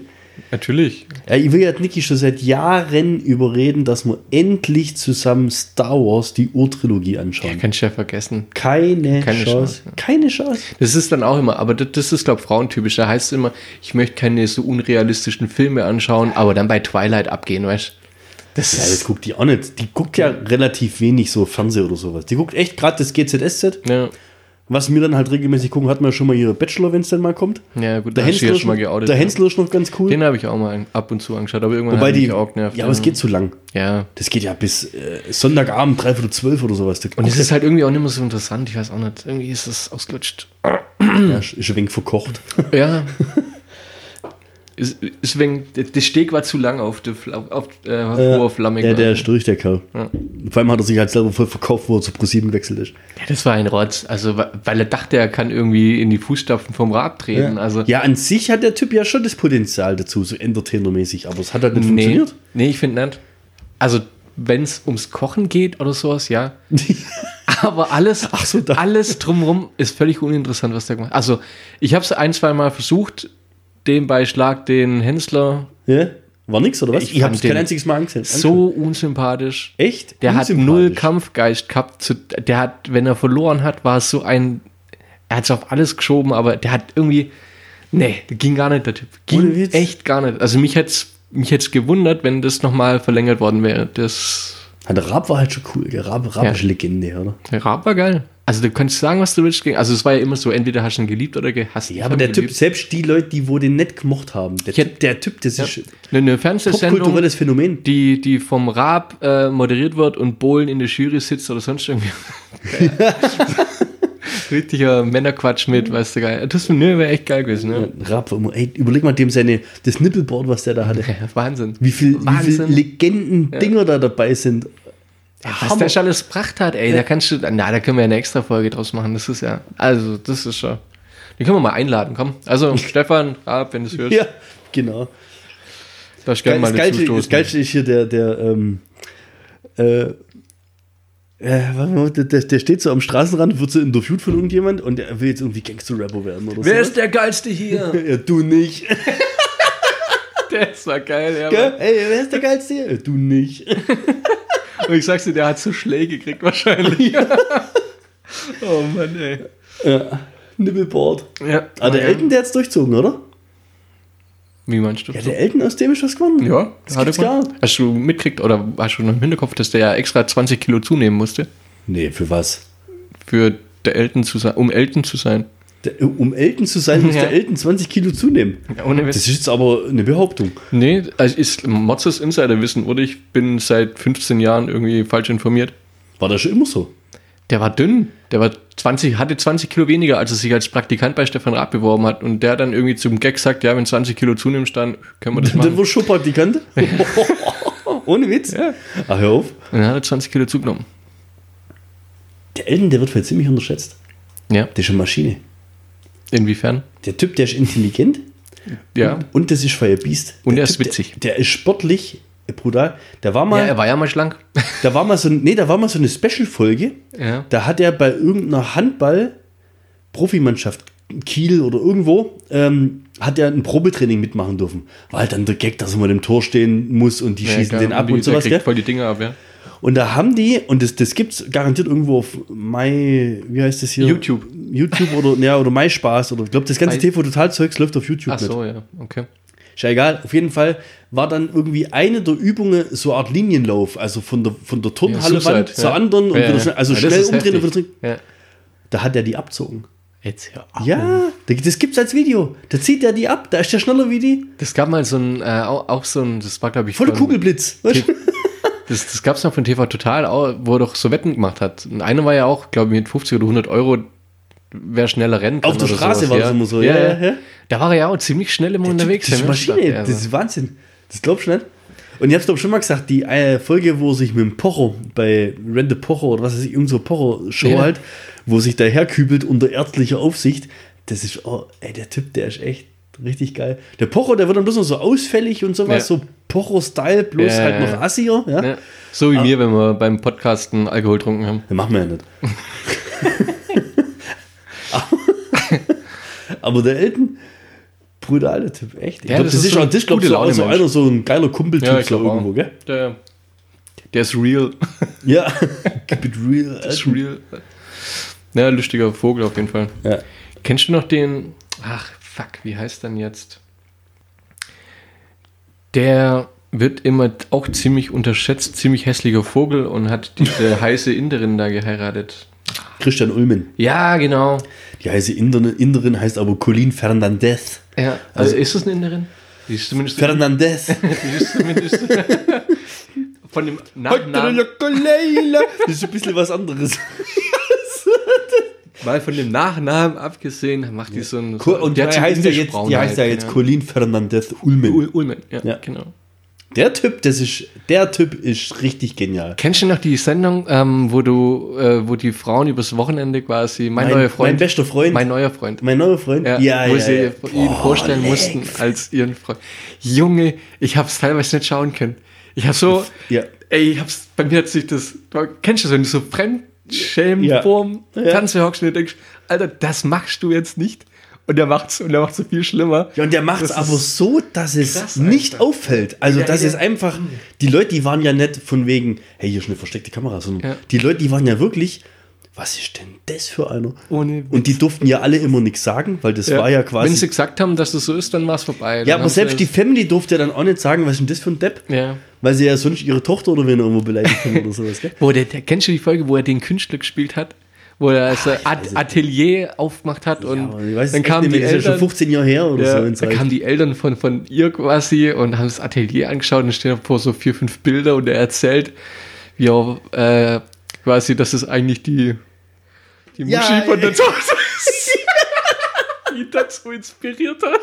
Natürlich. Ja, ich will ja Niki schon seit Jahren überreden, dass wir endlich zusammen Star Wars, die Urtrilogie anschauen. Kann ich ja vergessen. Keine, Keine Chance. Chance, ja. Keine Chance. Das ist dann auch immer, aber das, das ist, glaube ich, frauentypisch. Da heißt es immer, ich möchte keine so unrealistischen Filme anschauen, aber dann bei Twilight abgehen, weißt du? Das Ja, das guckt die auch nicht. Die guckt ja relativ wenig so Fernseh oder sowas. Die guckt echt gerade das GZSZ. Ja, Was wir dann halt regelmäßig gucken, hatten wir schon mal ihre Bachelor, wenn es dann mal kommt. ja gut, Der ja ist, schon mal noch- geoutet. der ja. Hensler ist noch ganz cool. Den habe ich auch mal ab und zu angeschaut, aber irgendwann Wobei hat die, mich auch genervt. ja, aber es geht zu lang. Ja. Das geht ja bis äh, Sonntagabend, dreiviertel zwölf oder sowas. Da Und es ist halt irgendwie auch nicht mehr so interessant, ich weiß auch nicht. Irgendwie ist es ausgelutscht. ja, ist ein wenig verkocht. Ja. ist, ist wegen, das Steg war zu lang auf der auf, äh, hoher Flamme. Ja, der ist durch, der Kerl. Ja. Vor allem hat er sich halt selber voll verkauft, wo er zu ProSieben gewechselt ist. Ja, das war ein Rotz. Also, weil er dachte, er kann irgendwie in die Fußstapfen vom Rad treten. Also, ja, an sich hat der Typ ja schon das Potenzial dazu, so Entertainer-mäßig, aber es hat halt nicht nee, funktioniert. nee, ich finde nicht. Also, wenn es ums Kochen geht oder sowas, ja. Aber alles, Ach so, alles drumherum ist völlig uninteressant, was der gemacht hat. Also, ich habe es ein, zwei Mal versucht, den bei Schlag den Hensler Ja? War nix, oder was? Ich Ich, habe es kein einziges Mal angesehen. so unsympathisch. Echt? Der hat Unsympathisch. null Kampfgeist gehabt. Zu, der hat, wenn er verloren hat, war es so ein. Er hat es auf alles geschoben, aber der hat irgendwie. Nee, ging gar nicht, der Typ. Ging echt gar nicht. Also mich hätte es mich hätt's gewundert, wenn das nochmal verlängert worden wäre. Das. Ja, der Raab war halt schon cool. Der Raab, Raab Ja. ist Legende, oder? Der Raab war geil. Also du kannst sagen, was du willst. Also es war ja immer so, entweder hast du ihn geliebt oder gehasst. Ja, aber der Typ, selbst die Leute, die wo den nicht gemocht haben, der, Ja. typ, der Typ, das ist Eine, Fernsehsendung, popkulturelles Phänomen. die, die vom Raab äh, moderiert wird und Bohlen in der Jury sitzt oder sonst irgendwie. Richtiger Männerquatsch mit, weißt du, geil. Das wäre echt geil gewesen, ne? Raab, immer- ey, überleg mal dem seine, das Nippelboard, was der da hatte. Ja, Wahnsinn. Wie viel, wie viel. Legenden-Dinger da dabei sind. Was der schon alles gebracht hat, ey, da kannst du, na, da können wir eine extra Folge draus machen, das ist ja, also, das ist schon, die können wir mal einladen, komm. Also, Stefan, Raab, wenn du es hörst, Ja, genau. darfst gerne Das mal Geilste, das dazu stoßen. Geilste ist hier der, der, ähm, äh, Äh, warte mal, der, der steht so am Straßenrand, wird so interviewt von irgendjemand und der will jetzt irgendwie Gangster-Rapper werden oder Wer so. ist der Geilste hier? Ja, du nicht. der ist war geil, ja. Ey, wer ist der Geilste hier? Ja, du nicht. Und ich sag's dir, der hat so Schläge gekriegt wahrscheinlich. oh Mann, ey. Ja, Nippelboard. Ja. Ah, der Elton, der hat's durchzogen, oder? Wie meinst du? Ja, der Elton, aus dem ist was geworden. ja, das hat er. Hast du mitgekriegt oder hast du noch im Hinterkopf, dass der ja extra 20 Kilo zunehmen musste? Nee, für was? Für der Elton zu sein, um Elton zu sein. Der, um Elton zu sein, muss Ja. der Elton 20 Kilo zunehmen. Ja, ohne Witz. Das ist jetzt aber eine Behauptung. Nee, also ist Motzes Insiderwissen, oder? Ich bin seit 15 Jahren irgendwie falsch informiert. War das schon immer so? Der war dünn. Der war 20, hatte 20 Kilo weniger, als er sich als Praktikant bei Stefan Raab beworben hat. Und der dann irgendwie zum Gag sagt, ja, wenn 20 Kilo zunimmst, dann können wir das Dann machen. war schon Praktikant. Ohne Witz. Ja. Ach, hör auf. Und dann hat er 20 Kilo zugenommen. Der Elton, der wird vielleicht ziemlich unterschätzt. Ja. Der ist eine Maschine. Inwiefern? Der Typ, der ist intelligent Ja. und das ist Fire Beast. Und der er ist Typ, witzig. Der, der ist sportlich, äh, brutal. Der war mal, Ja, er war ja mal schlank. da war mal so, nee, da war mal so eine Special-Folge. Ja. Da hat er bei irgendeiner Handball-Profimannschaft, Kiel oder irgendwo, ähm, hat er ein Probetraining mitmachen dürfen. Halt dann der Gag, dass er mal im Tor stehen muss und die schießen klar. den ab und der sowas, kriegt gell? voll die Dinge ab, ja. Und da haben die, und das, das gibt es garantiert irgendwo auf My, wie heißt das hier? YouTube. YouTube oder, ja, oder MySpaß oder ich glaube, das ganze My- TV-Total-Zeugs läuft auf YouTube Ach so, ja, okay. Ist ja egal. Auf jeden Fall war dann irgendwie eine der Übungen so eine Art Linienlauf, also von der, von der Turnhalle Suicide, Wand zur ja. anderen und Ja, wieder ja. schnell, also Ja, schnell umdrehen und wieder zurück. Ja. Da hat er die abzogen. Jetzt hör auf. Ja, da- das gibt's als Video. Da zieht er die ab, da ist der schneller wie die. Das gab mal so ein, äh, auch, so ein, das war glaube ich Voll Kugelblitz. Weißt du? Das, das gab es noch von TV Total, wo er doch so Wetten gemacht hat. Und eine war ja auch, glaube ich, mit 50 oder 100 Euro, wer schneller kann. Auf der Straße sowas, war ja. das immer so, Ja, ja, ja. Da war er ja auch ziemlich schnell immer unterwegs. Das ist der Mensch, Maschine, dachte das ist Wahnsinn. Das glaubst du nicht? Und ich hab's doch schon mal gesagt, die äh, Folge, wo sich mit dem Pocher bei Rente Pocher oder was weiß ich, irgend so Pocher-Show Ja. halt, wo sich der herkübelt unter ärztlicher Aufsicht, das ist, oh, ey, der Typ, der ist echt richtig geil. Der Pocher, der wird dann bloß noch so ausfällig und sowas, Ja. so Pocher-Style, bloß Ja, halt ja, noch assier, ja? Ja. So wie wir, wenn wir beim Podcasten Alkohol getrunken haben. Das machen wir ja nicht. Aber der Elton, brutaler Typ, echt. Ich Ja, glaub, das das, ist so ein das glaub, so, so Laune-Mensch. einer, so ein geiler Kumpeltyp so glaub auch. irgendwo, gell? Der, der ist real. Ja, keep it real. ist real. Ja, lustiger Vogel auf jeden Fall. Ja. Kennst du noch den, ach, fuck, wie heißt denn jetzt? Der wird immer auch ziemlich unterschätzt, ziemlich hässlicher Vogel und hat diese heiße Inderin da geheiratet. Christian Ulmen. Ja, genau. Die heiße Inderin, Inderin heißt aber Colleen Fernandez. Ja, also ist das eine Inderin? Die ist zumindest, Fernandez. die ist zumindest von dem Nachnamen, Das ist ein bisschen was anderes. Mal von dem Nachnamen abgesehen, macht die so ein, Co- Und so heißt ja jetzt, die heißt ja halt, jetzt genau. Colleen Fernandez Ulmen. Ul Ulmen, ja, Ja. genau. Der Typ, das ist, der Typ ist richtig genial. Kennst du noch die Sendung, ähm, wo du, äh, wo die Frauen übers Wochenende quasi, mein, Mein- neuer Freund, mein bester Freund. mein neuer Freund, Mein neuer Freund? ja, ja, wo ja, sie ja. ihn Boah, vorstellen leck. mussten als ihren Freund. Junge, ich hab's teilweise nicht schauen können. Ich hab so, Ja. ey, ich hab's, bei mir hat sich das, kennst du das, wenn du so fremdschämen Ja. vorm Ja. Fernseher hockst und denkst, Alter, das machst du jetzt nicht. Und der macht's, und der macht's so viel schlimmer. Ja, und der macht es Das aber so, dass es krass, nicht Alter. auffällt. Also, Ja, das ja. ist einfach, die Leute, die waren ja nicht von wegen, hey, hier ist eine versteckte Kamera, sondern Ja. die Leute, die waren ja wirklich, was ist denn das für einer? Ohne Und die durften ja alle immer nichts sagen, weil das war ja quasi. Wenn sie gesagt haben, dass das so ist, dann war's vorbei. ja, Dann aber selbst die Family durfte ja dann auch nicht sagen, was ist denn das für ein Depp? Ja. Weil sie ja sonst ihre Tochter oder wen immer beleidigt haben oder sowas, gell? Wo der, der, kennst du die Folge, wo er den Künstler gespielt hat? Wo er das At Atelier aufgemacht hat und Ja, ich weiß dann es kamen die das ist ja schon Eltern. 15 Jahre her oder Ja, so. wenn's da reicht. kamen die Eltern von, von ihr quasi und haben das Atelier angeschaut und stehen vor so vier, fünf Bilder und er erzählt, wie er äh, quasi, dass es eigentlich die, die Muschi Ja, von der ja. Tochter ist, die ihn dazu inspiriert hat.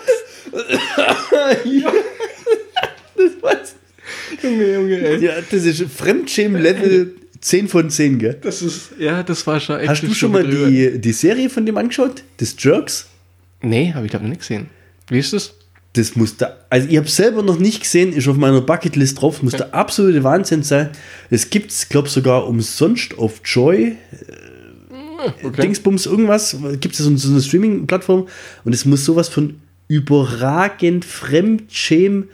das war's. Junge, Junge, ey. Ja, das ist Fremdschämen-Level 10 von 10, gell? Das ist, ja, das war schon echt. Hast du schon mal drüber. die, die Serie von dem angeschaut? Des Jerks? Nee, habe ich glaube nicht gesehen. Wie ist das? Das muss da, also ich habe selber noch nicht gesehen, ist auf meiner Bucketlist drauf, muss der absolute Wahnsinn sein. Es gibt es, glaube glaube sogar umsonst auf Joy, Okay. Dingsbums, irgendwas, gibt es so, so eine Streaming-Plattform und es muss sowas von überragend Fremdschämen,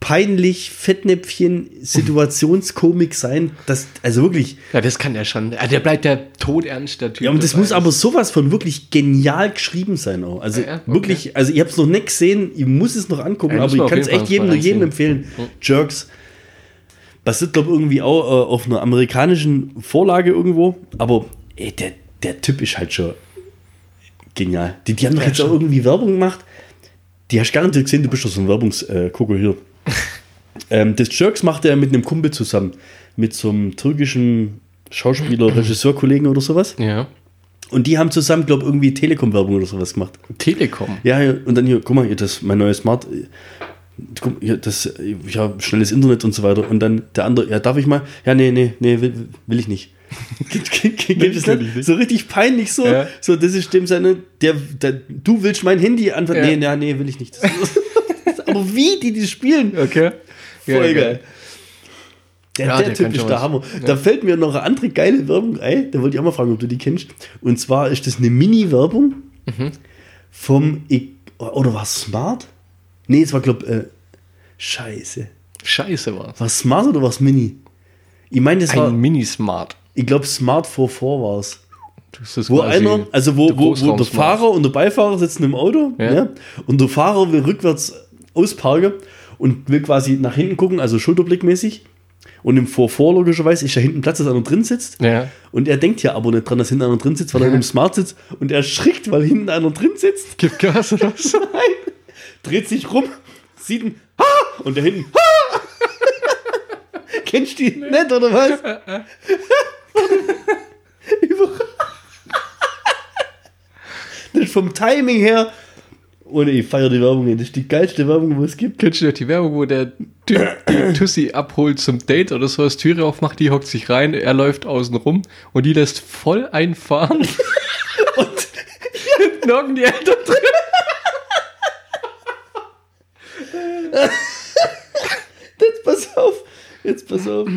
peinlich, Fettnäpfchen, Situationskomik sein. Das, also wirklich, Ja, das kann er schon. Ja, Der bleibt der todernst, der Typ. ja, und das muss aber sowas von wirklich genial geschrieben sein auch. Also Ja, ja, okay. wirklich, also ich habe es noch nicht gesehen, ich muss es noch angucken, Ja, aber ich kann es echt jedem, nur jedem empfehlen. Jerks. Basiert, glaube ich, irgendwie auch äh, auf einer amerikanischen Vorlage irgendwo, aber ey, der, der Typ ist halt schon genial. Die, die haben doch jetzt auch schon. irgendwie Werbung gemacht. Die hast du garantiert gesehen, du bist doch so ein Werbungsgucker hier. ähm, das Jerks macht er mit einem Kumpel zusammen. Mit so einem türkischen Schauspieler, Regisseurkollegen oder sowas. Ja. Und die haben zusammen, glaube ich, irgendwie Telekom-Werbung oder sowas gemacht. Telekom. Ja, ja, und dann hier, guck mal, hier, das mein neues Smart. äh, Guck, hier, das, äh, ja, schnelles Internet und so weiter. Und dann der andere, ja, darf ich mal? Ja, nee, nee, nee, will, will ich nicht. Gibt es nicht? So richtig peinlich so. Ja. So, das ist dem seine, der, der, du willst mein Handy anfangen. Ja. Nee, ja, nee, will ich nicht. Aber wie die die spielen, Okay. voll geil. Der, Ja, der, der Typ kann ist schon der. Hammer. Da fällt mir noch eine andere geile Werbung ein. Da wollte ich auch mal fragen, ob du die kennst. Und zwar ist das eine Mini-Werbung Mhm. vom. Oder war es Smart? Nee, es war, glaube äh, Scheiße. Scheiße. War es Smart oder war es Mini? Ich meine, das war. Ein Mini-Smart. Ich glaube, Smart 44 war es. Wo einer, also wo, der wo, wo der. Fahrer und der Beifahrer sitzen im Auto Ja. ja. und der Fahrer will rückwärts ausparken und will quasi nach hinten gucken, also schulterblickmäßig. Und im Vorvor logischerweise ist da hinten Platz, dass einer drin sitzt. Ja. Und er denkt ja aber nicht dran, dass hinten einer drin sitzt, weil er in einem Smart sitzt. Und er schrickt, weil hinten einer drin sitzt. Gib Gas oder was? Nein. Dreht sich rum, sieht ihn, ha! Und der hinten, ha! Kennst du die nicht, oder was? Das ist vom Timing her. Ohne ich feiere die Werbung. Das ist die geilste Werbung, wo es gibt. Kennst du die Werbung, wo der Typ die Tussi abholt zum Date oder so, das Türe aufmacht, die hockt sich rein, er läuft außen rum und die lässt voll einfahren. Und Hinten hocken die Eltern drin. jetzt pass auf. Jetzt pass auf.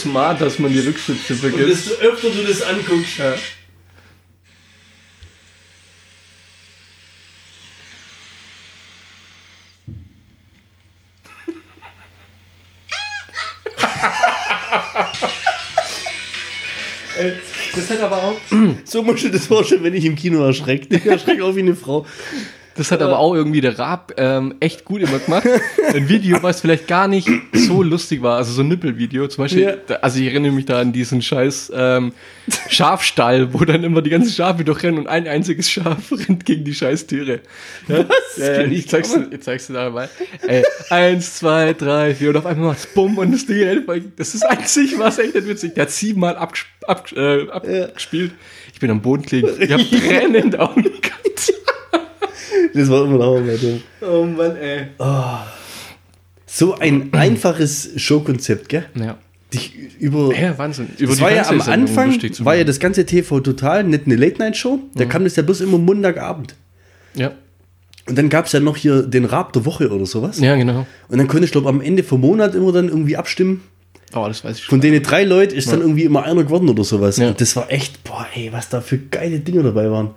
Smart, dass man die Und vergisst. desto öfter du das anguckst, Ja. Das hat aber auch, so musst du das vorstellen, wenn ich im Kino erschrecke. Ich erschrecke auch wie eine Frau. Das hat aber auch irgendwie der Raab ähm, echt gut immer gemacht. Ein Video, was vielleicht gar nicht so lustig war, also so ein Nippelvideo. Zum Beispiel, Ja. also ich erinnere mich da an diesen scheiß ähm, Schafstall, wo dann immer die ganzen Schafe durchrennen und ein einziges Schaf rennt gegen die scheiß Tiere. Ja? Was? Ja, ja, ich zeig's dir, ich zeig's dir da mal. Ey, eins, zwei, drei, vier und auf einmal macht's Bumm und das Ding rennt. Das ist einzig, was echt nicht witzig. Der hat siebenmal abges ab, äh, abgespielt. Ich bin am Boden gelegen. Ich hab Tränen in den Augen gehabt. Das war immer noch mal dumm. Oh Mann, ey. So ein einfaches Showkonzept, gell? Ja. Dich über. Ja, Wahnsinn. Über das war ja am Anfang, war ja das ganze TV total nicht eine Late-Night-Show. Da kam das ja bloß immer Montagabend. Ja. Und dann gab es ja noch hier den Rab der Woche oder sowas. ja, genau. Und dann konnte ich, glaube am Ende vom Monat immer dann irgendwie abstimmen. Oh, das weiß ich Von schon. denen drei Leuten ist dann irgendwie immer einer geworden oder sowas. Ja. Und das war echt, boah, ey, was da für geile Dinge dabei waren.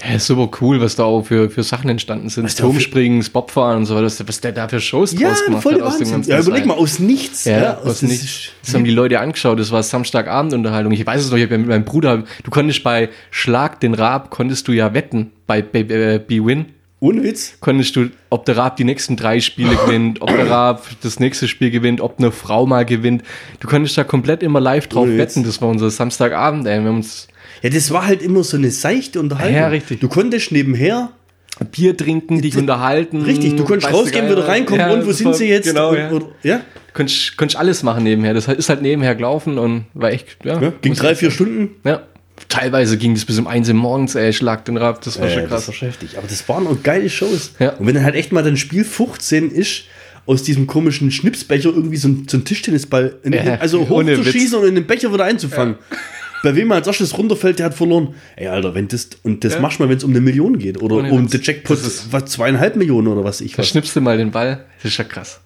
Ja, ist super cool, was da auch für, für Sachen entstanden sind. Was Turmspringen, Bobfahren und so weiter. Was der da für Shows Ja, draus gemacht voll hat aus dem ganzen Ja, überleg mal, aus nichts. Ja, aus das nichts. Das haben die Leute angeschaut. Das war Samstagabendunterhaltung. Ich weiß es noch, ich habe ja mit meinem Bruder, du konntest bei Schlag den Raab, konntest du ja wetten, bei, bei äh, B-Win. Ohne Witz. Konntest du, ob der Raab die nächsten drei Spiele gewinnt, ob der Raab das nächste Spiel gewinnt, ob eine Frau mal gewinnt. Du konntest da komplett immer live drauf Ohne Witz. wetten. Das war unser Samstagabend, ey. Wir haben uns Ja, das war halt immer so eine seichte Unterhaltung. Ja, richtig. Du konntest nebenher, Bier trinken, dich unterhalten. richtig, du konntest rausgehen, wieder reinkommen Ja, und wo sind war- sie jetzt? Genau, und, ja. Oder, ja? Konntest, konntest alles machen nebenher. Das ist halt nebenher gelaufen und war echt, ja. ja ging drei, vier. Stunden. Ja, teilweise ging es bis um 1 Uhr morgens, ey, schlag den Rab, das war Äh, schon das krass. war schon heftig. Aber das waren auch geile Shows. Ja. Und wenn dann halt echt mal dann Spiel 15 ist, aus diesem komischen Schnipsbecher irgendwie so ein, so ein Tischtennisball, in, Ja, also hochzuschießen und in den Becher wieder einzufangen. Bei wem als erstes runterfällt, der hat verloren. Ey, Alter, wenn das, und das Ja. machst du mal, wenn es um eine Million geht. Oder Ohne um den Jackpot, Das was, zweieinhalb Millionen oder was ich Da was. schnippst du mal den Ball, das ist ja krass.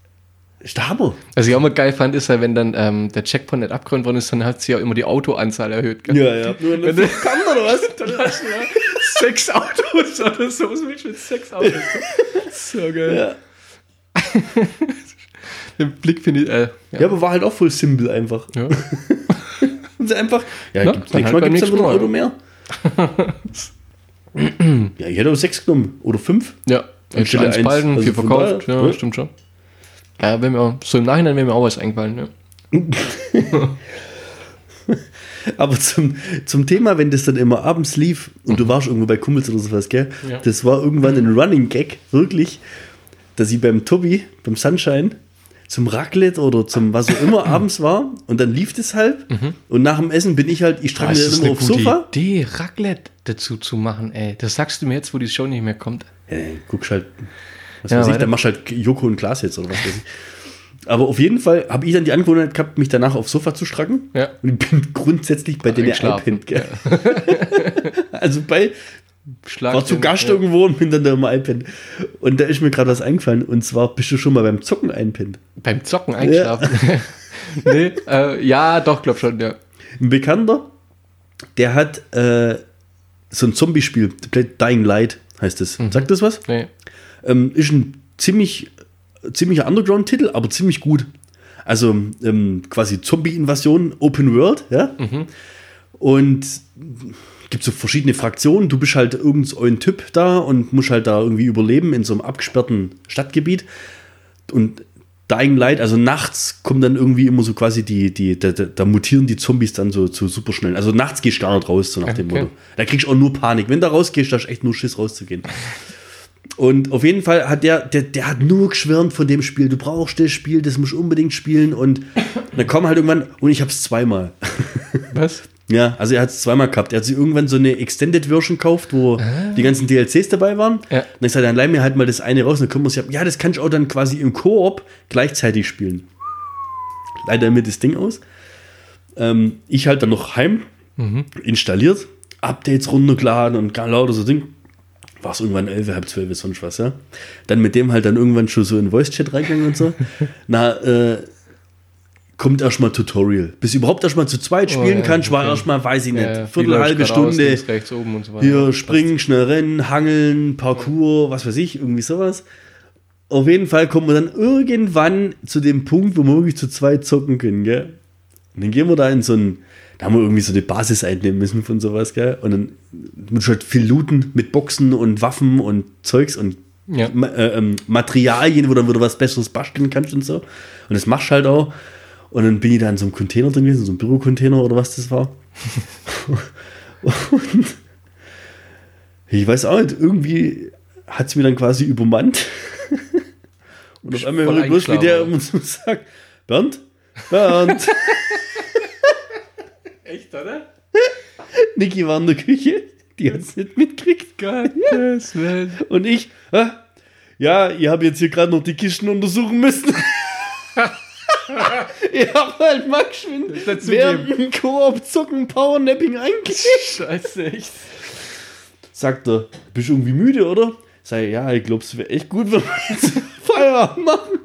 Ist der Hammer. Was ich auch mal geil fand, ist ja, wenn dann ähm, der Checkpoint nicht abgeräumt worden ist, dann hat sie ja immer die Autoanzahl erhöht. Gell? Ja, ja. Nur Wenn du- kann oder was? Dann hast du ja sechs Autos oder so. Was willst du mit sechs Autos? So geil. Ja. Den Blick finde ich, äh, ja. ja, aber war halt auch voll simpel einfach. ja. Und sie einfach, ja, Na, gibt's, nächstes halt Mal gibt es wieder ein Auto mehr. ja, ich hätte auch sechs genommen. Oder fünf. Ja, jetzt Anstelle eins eins, behalten, also vier verkauft. Ja, ja. stimmt schon. Ja, wenn mir so im Nachhinein wäre mir auch was eingefallen. Ja. Aber zum, zum Thema, wenn das dann immer abends lief und du warst irgendwo bei Kumpels oder sowas, gell? Ja. Das war irgendwann ein Running Gag, wirklich, dass ich beim Tobi, beim Sunshine, zum Raclette oder zum was auch immer abends war und dann lief das halt und nach dem Essen bin ich halt, ich strang mir dann immer aufs Sofa. Idee, Raclette dazu zu machen, ey. Das sagst du mir jetzt, wo die Show nicht mehr kommt. Dann guckst halt, was Ja, weiß ich, dann machst du halt Joko und Klaas jetzt oder was weiß ich. Aber auf jeden Fall habe ich dann die Angewohnheit gehabt, mich danach aufs Sofa zu stracken. Ja. Und ich bin grundsätzlich bei denen einpennt, gell? also bei, Schlag war zu Gast ja. irgendwo und bin dann da immer einpennt. Und da ist mir gerade was eingefallen. Und zwar bist du schon mal beim Zocken einpennt. Beim Zocken eingeschlafen. nee, äh, ja, doch, glaub schon, ja. Ein Bekannter, der hat äh, so ein Zombie-Spiel, Dying Light heißt es. Mhm. Sagt das was? Nee. Ähm, ist ein ziemlich, ziemlicher Underground-Titel, aber ziemlich gut. Also ähm, quasi Zombie-Invasion, Open World, ja. Und gibt so verschiedene Fraktionen. Du bist halt irgend so ein Typ da und musst halt da irgendwie überleben in so einem abgesperrten Stadtgebiet. Und Dying Light, also nachts kommen dann irgendwie immer so quasi die, die, da, da, mutieren die Zombies dann so, so super schnell. Also nachts gehst du gar nicht raus, so nach dem Okay. Motto. Da kriegst du auch nur Panik. Wenn du rausgehst, da du echt nur Schiss rauszugehen. Und auf jeden Fall hat der, der, der hat nur geschwärmt von dem Spiel. Du brauchst das Spiel, das musst du unbedingt spielen. Und dann kommen halt irgendwann, und ich hab's zweimal. Was? Ja, also er hat es zweimal gehabt. Er hat sich irgendwann so eine Extended Version gekauft, wo die ganzen DLCs dabei waren. Ja. Und dann ist er dann leih mir halt mal das eine raus. Und dann können wir uns ja, ja, das kann ich auch dann quasi im Koop gleichzeitig spielen. Leider mir das Ding aus. Ähm, ich halt dann noch heim installiert, Updates runtergeladen und gar lauter so Ding. War es irgendwann 11, halb 12, sonst was, ja. Dann mit dem halt dann irgendwann schon so in Voice-Chat reingegangen und so. Na, äh, kommt erstmal Tutorial. Bis du überhaupt erstmal zu zweit spielen Oh, ja, kannst, war okay. erstmal, weiß ich nicht, Ja, ja, Viertel, halbe Stunde. links, rechts, so. Hier springen, schnell rennen, hangeln, Parkour, was weiß ich, irgendwie sowas. Auf jeden Fall kommen wir dann irgendwann zu dem Punkt, wo wir wirklich zu zweit zocken können, gell? Und dann gehen wir da in so ein, da haben wir irgendwie so eine Basis einnehmen müssen von sowas, gell? Und dann musst du halt viel looten mit Boxen und Waffen und Zeugs und Ja. Ma äh, ähm, Materialien, wo du dann wieder was Besseres basteln kannst und so. Und das machst du halt auch. Und dann bin ich da in so einem Container drin gewesen, so einem Bürocontainer oder was das war. und ich weiß auch nicht, irgendwie hat es mir dann quasi übermannt. Und auf einmal höre ich bloß, wie der immer so sagt, Bernd, Bernd. Echt, oder? Niki war in der Küche, die hat es nicht mitgekriegt. Gottes Willen. Und ich, "Hä? ja, ihr habt jetzt hier gerade noch die Kisten untersuchen müssen. ich hab halt mal geschwind während dem Koop zocken Powernapping eingelegt. Scheiße, echt. Sagt er, bist du irgendwie müde, oder? Sag ich, ja, ich glaube, es wäre echt gut, wenn wir jetzt Feierabend machen.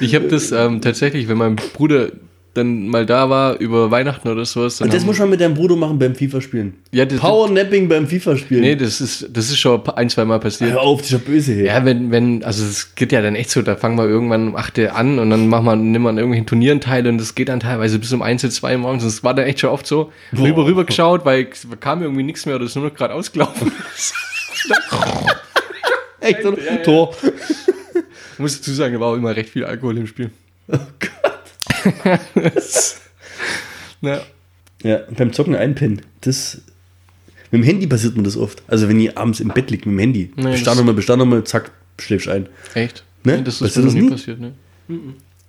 Ich habe das ähm, tatsächlich, wenn mein Bruder dann mal da war über Weihnachten oder sowas. Und das muss man mit deinem Bruder machen beim FIFA-Spielen. ja, das, Powernapping beim FIFA-Spielen. Nee, das ist, das ist schon ein, zwei Mal passiert. Hör auf, dieser böse hier. Ja, wenn, wenn, also es geht ja dann echt so, da fangen wir irgendwann um 8 Uhr an und dann machen wir, nimmt man an irgendwelchen Turnieren teil und das geht dann teilweise bis um 1 Uhr, 2 Uhr morgens. Es war dann echt schon oft so, rüber, rüber geschaut, weil es kam irgendwie nichts mehr oder ist nur noch gerade ausgelaufen. Echt, oder? Ja, ja. Tor. Muss dazu sagen, da war auch immer recht viel Alkohol im Spiel. Oh Gott. Ja. Ja, beim Zocken einpennen. Das. Mit dem Handy passiert mir das oft. Also wenn ihr abends im Bett liegt mit dem Handy. Nee, bestand das- mal, bestand mal, zack, schläfst ein. Echt? Ne? Nee, das ist Passiert das nie nie? passiert, ne?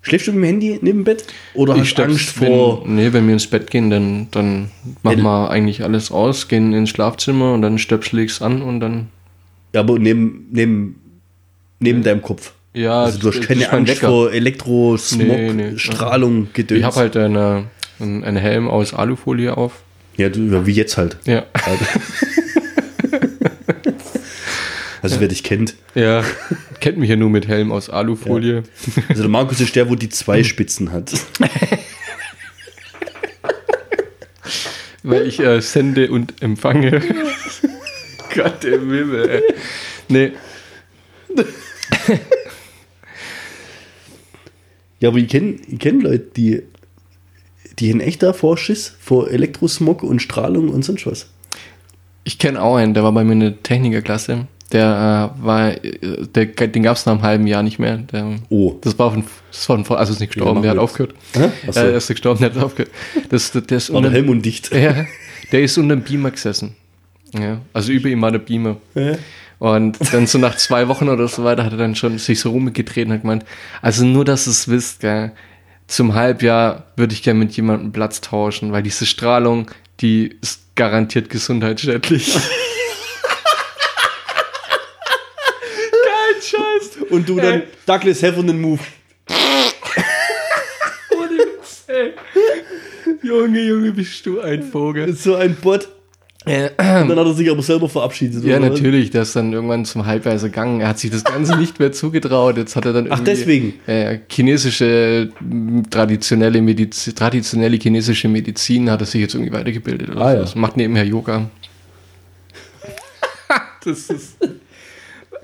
Schläfst du mit dem Handy neben dem Bett? Oder hast du Angst vor. Wenn, nee, wenn wir ins Bett gehen, dann, dann machen Ja, wir eigentlich alles aus, gehen ins Schlafzimmer und dann stöpsel ich's an und dann. Ja, aber neben, neben, neben deinem Kopf. Ja, Also du hast keine Angst Wecker. vor Elektrosmog, Nee, nee. Strahlung, Gedöns. Ich habe halt eine, einen Helm aus Alufolie auf. Ja, du, ja, wie jetzt halt. Ja. Also wer dich kennt. Ja. Kennt mich ja nur mit Helm aus Alufolie. Also der Markus ist der, wo die zwei Spitzen hat. Weil ich äh, sende und empfange. Gott im Himmel, ey. Nee. Ja, aber ich kenne ich kenn Leute, die, die haben echt davor Schiss vor Elektrosmog und Strahlung und sonst was. Ich kenne auch einen, der war bei mir in der Technikerklasse. Der äh, war, der, den gab es nach einem halben Jahr nicht mehr. Der, Oh. Das war von, das war von, also ist nicht gestorben, der hat aufgehört. So. Er ist gestorben, der hat aufgehört. Das, das, der ist War der unter, Helm und dicht. ja, der ist unter dem Beamer gesessen. Ja, also über ihm war der Beamer. Ja. Und dann so nach zwei Wochen oder so weiter hat er dann schon sich so rumgedreht und hat gemeint, also nur, dass ihr es wisst, gell, zum Halbjahr würde ich gerne mit jemandem Platz tauschen, weil diese Strahlung, die ist garantiert gesundheitsschädlich. Kein Scheiß. Und du dann Douglas Heffernan Move. Ohne Witz, ey. Junge, Junge, bist du ein Vogel. So ein Bot. Und dann hat er sich aber selber verabschiedet. ja oder natürlich, der ist dann irgendwann zum Halbweise gegangen. Er hat sich das Ganze nicht mehr zugetraut. Jetzt hat er dann Ach, deswegen? Äh, chinesische, m, traditionelle, Mediz traditionelle chinesische Medizin hat er sich jetzt irgendwie weitergebildet. Oder Ah, so. ja. Das Macht nebenher Yoga. das ist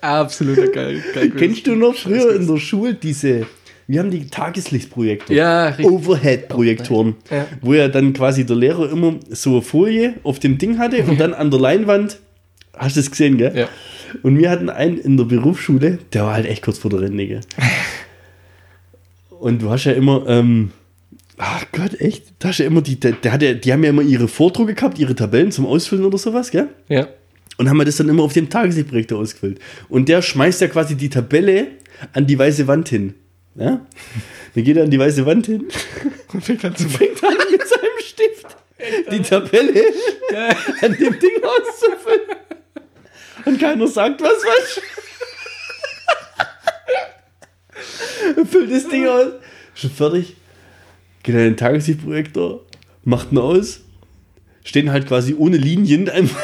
absoluter geil. geil Kennst du noch früher in der Schule diese, wir haben die Tageslichtprojektoren. Ja, richtig. Overhead-Projektoren, Ja. wo ja dann quasi der Lehrer immer so eine Folie auf dem Ding hatte und dann an der Leinwand, hast du das gesehen, gell? Ja. Und wir hatten einen in der Berufsschule, der war halt echt kurz vor der Rente, gell? Und du hast ja immer, ähm, ach Gott, echt, da hast ja immer die, der, der hat ja, die haben ja immer ihre Vordrucke gehabt, ihre Tabellen zum Ausfüllen oder sowas, gell? Ja. Und haben wir das dann immer auf dem Tageslichtprojektor ausgefüllt. Und der schmeißt ja quasi die Tabelle an die weiße Wand hin. Ja? Dann geht er an die weiße Wand hin und fängt an, fängt an mit seinem Stift die Tabelle an dem Ding auszufüllen. Und keiner sagt was, was? Und füllt das Ding aus. Schon fertig. Geht an den Tageslichtprojektor, macht ihn aus. Stehen halt quasi ohne Linien einfach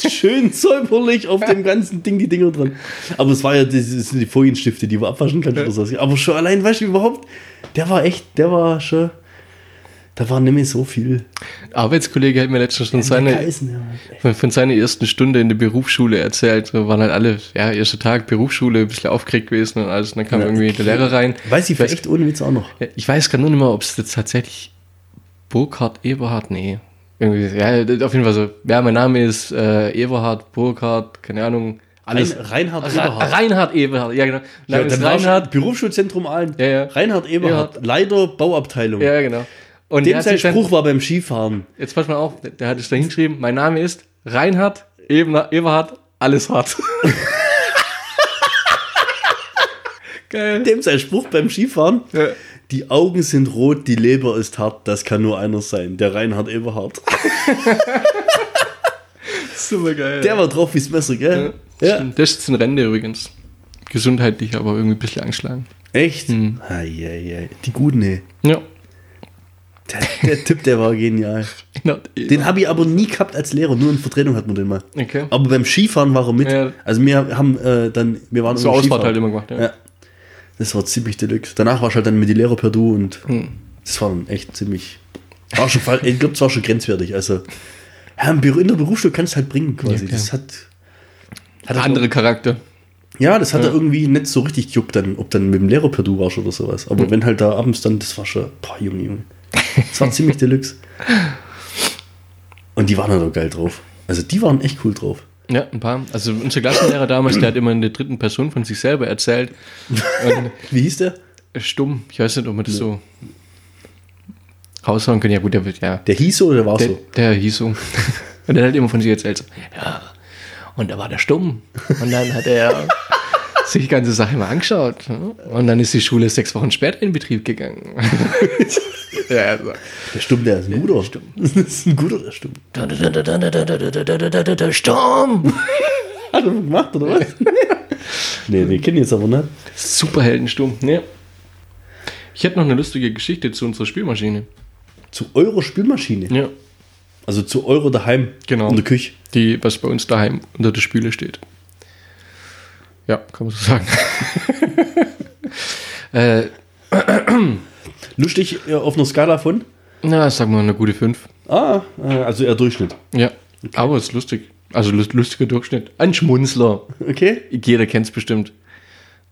schön säuberlich auf dem ganzen Ding die Dinger dran. Aber es war ja das sind die Folienstifte, die du abwaschen kannst oder so. Aber schon allein, weißt du überhaupt, der war echt, der war schon, da war nicht mehr so viel. Arbeitskollege hat mir letztens von seiner, Geheißen, ja. von, seiner ersten Stunde in der Berufsschule erzählt. Wir waren halt alle, ja, erster Tag Berufsschule, ein bisschen aufgeregt gewesen und alles. Und dann kam Ja, irgendwie der Lehrer rein. Weiß ich echt ohne Witz auch noch. Ich weiß gar nur nicht mehr, ob es jetzt tatsächlich Burkhard Eberhard, nee. Irgendwie, ja, auf jeden Fall so. Ja, mein Name ist äh, Eberhard, Burkhard, keine Ahnung. Alles. Rein, Reinhard Ra- Eberhard. Reinhard Eberhard, ja genau. Ja, ist dann Reinhard. Berufsschulzentrum Aalen. Ja, ja. Reinhard Eberhard, Eberhard. Leiter Bauabteilung. Ja, genau. Und Dem sein Spruch war beim Skifahren. jetzt pass mal auf, der, der hat es da hingeschrieben, mein Name ist Reinhard Eber- Eberhard, alles hart. Geil. Dem sein Spruch beim Skifahren. Ja. Die Augen sind rot, die Leber ist hart, das kann nur einer sein, der Reinhard Eberhard. Super geil. Der war drauf wie's Messer, gell? ja. Ja. Stimmt. Der ist in Rente übrigens. Gesundheitlich, aber irgendwie ein bisschen angeschlagen. Echt? Hm. Ei, ei, ei. Die Guten, ey. Ja. Der, der Typ, der war genial. Den habe ich aber nie gehabt als Lehrer, nur in Vertretung hat man den mal. Okay. Aber beim Skifahren war er mit. Ja. Also wir haben äh, dann, wir waren So Ausfahrt Skifahren. halt immer gemacht, ja. Ja. Das war ziemlich deluxe. Danach war ich halt dann mit die Lehrer per Du und Hm. das war dann echt ziemlich. War schon, ich glaube, es war schon grenzwertig. Also, ja, in der Berufsschule kannst du halt bringen quasi. Ja, das hat. hat er- Andere Charakter. Ja, das hat Ja. er irgendwie nicht so richtig gejuckt, dann, ob dann mit dem Lehrer per Du warst oder sowas. Aber wenn halt da abends dann, das war schon, boah, Junge, Junge. Das war ziemlich deluxe. Und die waren halt auch geil drauf. Also die waren echt cool drauf. Ja, ein paar. Also unser Klassenlehrer damals, der hat immer in der dritten Person von sich selber erzählt. Und Wie hieß der? stumm. Ich weiß nicht, ob man das so raushauen kann. Ja gut, der wird, ja. Der hieß so oder der war Der, so? der hieß so. Und der hat immer von sich erzählt. So, ja. Und da war der stumm. Und dann hat er, sich die ganze Sache mal angeschaut. ne? Und dann ist die Schule sechs Wochen später in Betrieb gegangen. ja, also. Der Stumm, der ist ein guter. Das ist ein guter, der Stumm. Sturm! Hat er gemacht, oder was? nee, den kenne ich jetzt aber nicht. Superheldensturm. Ne? Ich hätte noch eine lustige Geschichte zu unserer Spielmaschine. Zu eurer Spielmaschine. Ja. Also zu eurer daheim. Genau. In der Küche. Die, was bei uns daheim unter der Spüle steht. Ja, kann man so sagen. äh, Lustig äh, auf einer Skala von. na, sagen wir mal eine gute 5. Ah, äh, also eher Durchschnitt. Ja. Aber es ist lustig. Also lust- lustiger Durchschnitt. Ein Schmunzler. Okay. Jeder kennt es bestimmt.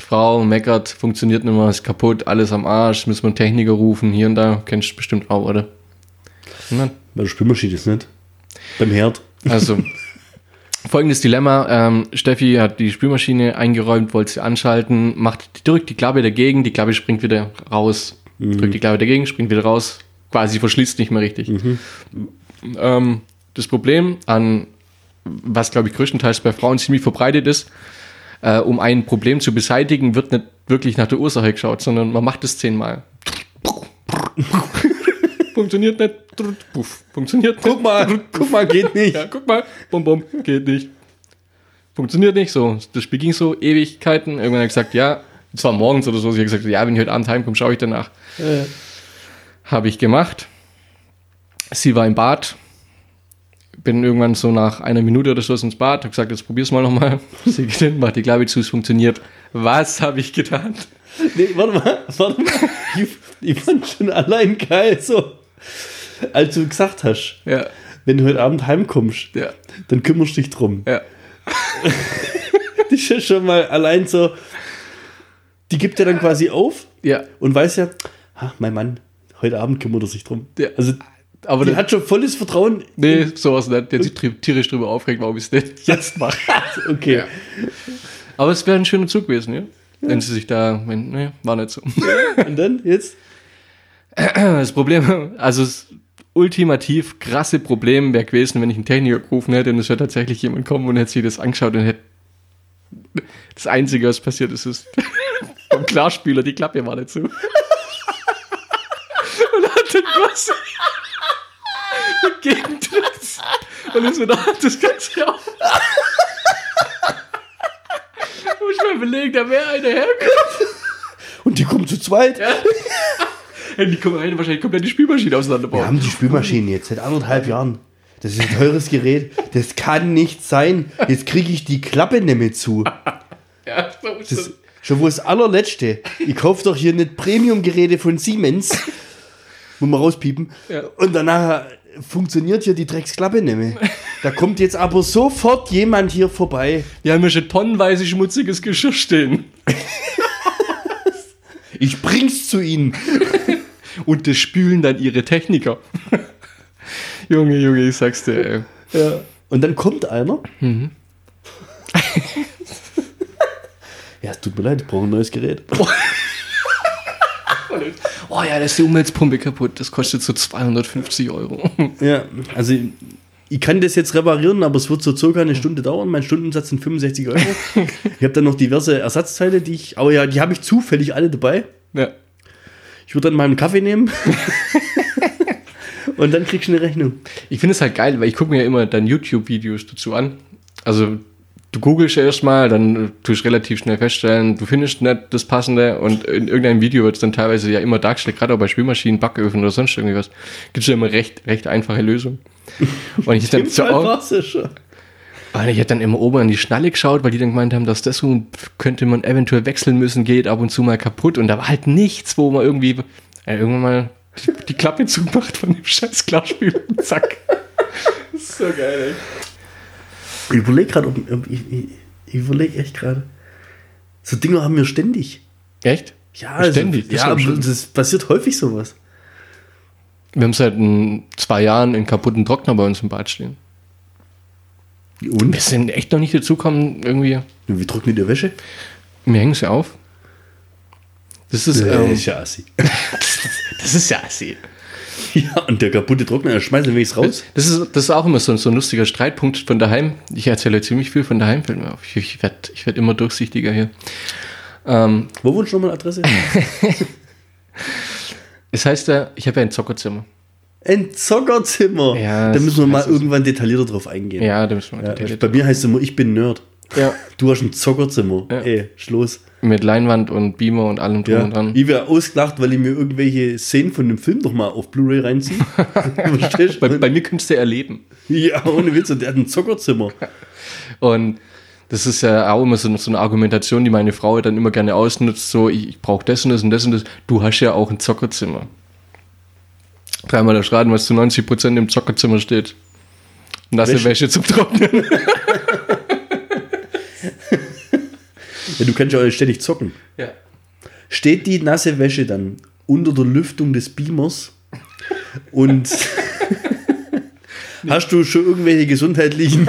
Die Frau meckert, funktioniert nicht mehr, ist kaputt, alles am Arsch, müssen wir einen Techniker rufen, hier und da. Kennst du bestimmt auch, oder? Na, Bei der Spülmaschine ist nicht. Beim Herd. Also, folgendes Dilemma. Ähm, Steffi hat die Spülmaschine eingeräumt, wollte sie anschalten, macht, drückt die Klappe dagegen, die Klappe springt wieder raus. Drückt die Klappe dagegen, springt wieder raus. Quasi verschließt nicht mehr richtig. Ähm, das Problem an, was glaube ich größtenteils bei Frauen ziemlich verbreitet ist, äh, um ein Problem zu beseitigen, wird nicht wirklich nach der Ursache geschaut, sondern man macht es zehnmal. Funktioniert nicht. Puff. Funktioniert nicht. Guck mal, guck mal, geht nicht. Ja, guck mal. Bum, bum. Geht nicht. Funktioniert nicht so. Das Spiel ging so Ewigkeiten. Irgendwann hat er gesagt, ja, es war morgens oder so. Sie hat gesagt, ja, wenn ich heute Abend heimkomme, schaue ich danach. Äh, Habe ich gemacht. Sie war im Bad. Bin irgendwann so nach einer Minute oder so ins Bad. Habe gesagt, jetzt probier's mal nochmal. Sie geht hin, macht die Klappe zu, es funktioniert. Was habe ich getan? nee, warte mal, warte mal. Ich, ich fand schon allein geil, so. Als du gesagt hast, Ja, wenn du heute Abend heimkommst, ja, dann kümmerst du dich drum. ja. Die ist schon mal allein so. Die gibt ja dann quasi auf Ja, und weiß ja, ah, mein Mann, heute Abend kümmert er sich drum. Ja. Also, aber die das, hat schon volles Vertrauen. nee, sowas nicht. Der hat sich tierisch drüber aufgeregt, warum ich es nicht jetzt mache. Okay. Ja. Aber es wäre ein schöner Zug gewesen, ja? Wenn sie sich da, wenn, nee, war nicht so. Und dann jetzt? Das Problem, also das ultimativ krasse Problem wäre gewesen, wenn ich einen Techniker gerufen hätte und es wäre tatsächlich jemand kommen und hätte sich das angeschaut und hätte das Einzige, was passiert ist, ist vom Klarspieler, die Klappe war nicht zu. Und hat dann quasi gegendrückt und ist wieder das Ganze auf. Muss ich mal überlegen, da wäre einer hergekommen. Und die kommen zu zweit. Die kommen rein, wahrscheinlich komplett die Spielmaschine Wir auseinanderbauen. haben die Spülmaschine jetzt seit anderthalb Jahren. Das ist ein teures Gerät. Das kann nicht sein. Jetzt kriege ich die Klappe nicht mehr zu. Ja, Das das. schon wohl das allerletzte. Ich kaufe doch hier nicht Premium-Geräte von Siemens. Muss man rauspiepen. Ja. Und danach funktioniert hier die Drecksklappe nicht mehr. Da kommt jetzt aber sofort jemand hier vorbei. Wir haben ja schon tonnenweise schmutziges Geschirr stehen. Ich bring's zu Ihnen. Und das spülen dann ihre Techniker. Junge, Junge, ich sag's dir, ey. Ja. Und dann kommt einer. ja, es tut mir leid, ich brauche ein neues Gerät. Oh ja, da ist die Umweltpumpe kaputt. Das kostet so 250 Euro. Ja, also ich kann das jetzt reparieren, aber es wird so circa eine Stunde dauern. Mein Stundensatz sind 65 Euro. ich habe dann noch diverse Ersatzteile, die ich, aber ja, die habe ich zufällig alle dabei. Ja. Ich würde dann mal einen Kaffee nehmen. Und dann kriegst du eine Rechnung. Ich finde es halt geil, weil ich gucke mir ja immer dann YouTube-Videos dazu an. Also du googelst ja erstmal, dann tust du relativ schnell feststellen, du findest nicht das Passende und in irgendeinem Video wird es dann teilweise ja immer dargestellt, gerade auch bei Spülmaschinen, Backöfen oder sonst irgendwie was. Gibt es ja immer recht, recht einfache Lösungen. Und ich dann so Fall auch, war's ja schon. Und ich hätte dann immer oben an die Schnalle geschaut, weil die dann gemeint haben, dass das so könnte man eventuell wechseln müssen, geht ab und zu mal kaputt. Und da war halt nichts, wo man irgendwie äh, irgendwann mal die, die Klappe zumacht von dem scheiß Klarspiel. Zack. Das ist so geil, Ich überlege gerade, ich, ich, ich überlege echt gerade. So Dinge haben wir ständig. ey. Echt? Ja, also, Ständig, das ja, das passiert häufig sowas. Wir haben seit ein, zwei Jahren einen kaputten Trockner bei uns im Bad stehen. Und? Wir sind echt noch nicht dazu gekommen, irgendwie. Wie trocknet ihr Wäsche? Mir hängen sie auf. Das ist, ähm, ja assi. das ist ja assi. Ja, und der kaputte Trockner, er schmeißt wenigstens raus. Das ist, das ist auch immer so, so ein lustiger Streitpunkt von daheim. Ich erzähle ziemlich viel von daheim, fällt mir auf. Ich, ich werde ich werd immer durchsichtiger hier. Ähm, Wo wohnst du nochmal Adresse? es heißt ja, ich habe ja ein Zockerzimmer. Ein Zockerzimmer. Ja, da müssen wir mal irgendwann detaillierter drauf eingehen. Ja, da müssen wir Ja, detailliert- bei mir heißt es immer, ich bin Nerd. ja. Du hast ein Zockerzimmer. Ja. Ey, Schluss. Mit Leinwand und Beamer und allem drum Ja. und dran. Ich wäre ausgelacht, weil ich mir irgendwelche Szenen von dem Film noch mal auf Blu-ray reinziehe. Bei, bei mir könntest du erleben. ja, ohne Witz. Und der hat ein Zockerzimmer. Und das ist ja auch immer so, so eine Argumentation, die meine Frau dann immer gerne ausnutzt, so, ich, ich brauche das und das und das und das. Du hast ja auch ein Zockerzimmer. Dreimal erschraten, was zu 90% im Zockerzimmer steht. Nasse Wäsche. Wäsche zum Trocknen. Ja, du kannst ja auch ständig zocken. ja. Steht die nasse Wäsche dann unter der Lüftung des Beamers und hast du schon irgendwelche gesundheitlichen.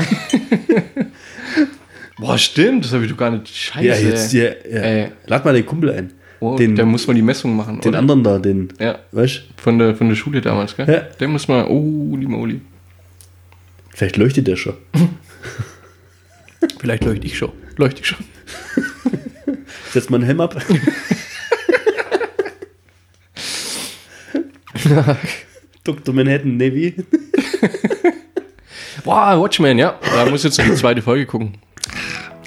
Boah, stimmt, das habe ich doch gar nicht. Scheiße. ja, jetzt, ja, ja. Lad mal den Kumpel ein. Oh, den, da muss man die Messung machen. den oder? anderen da, den. Ja, Weißt von der, von der Schule damals, gell? Ja. Der muss mal, oh, die Moli. Vielleicht leuchtet der schon. Vielleicht leuchte ich schon. Leuchte ich schon. Setz mal einen Helm ab. Dr. Manhattan Navy. Boah, Watchmen, ja. Da muss jetzt noch die zweite Folge gucken.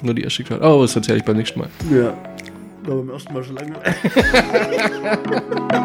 Nur die erste gerade. Oh, das erzähle ich beim nächsten Mal. Ja glaube, beim ersten Mal schon lange.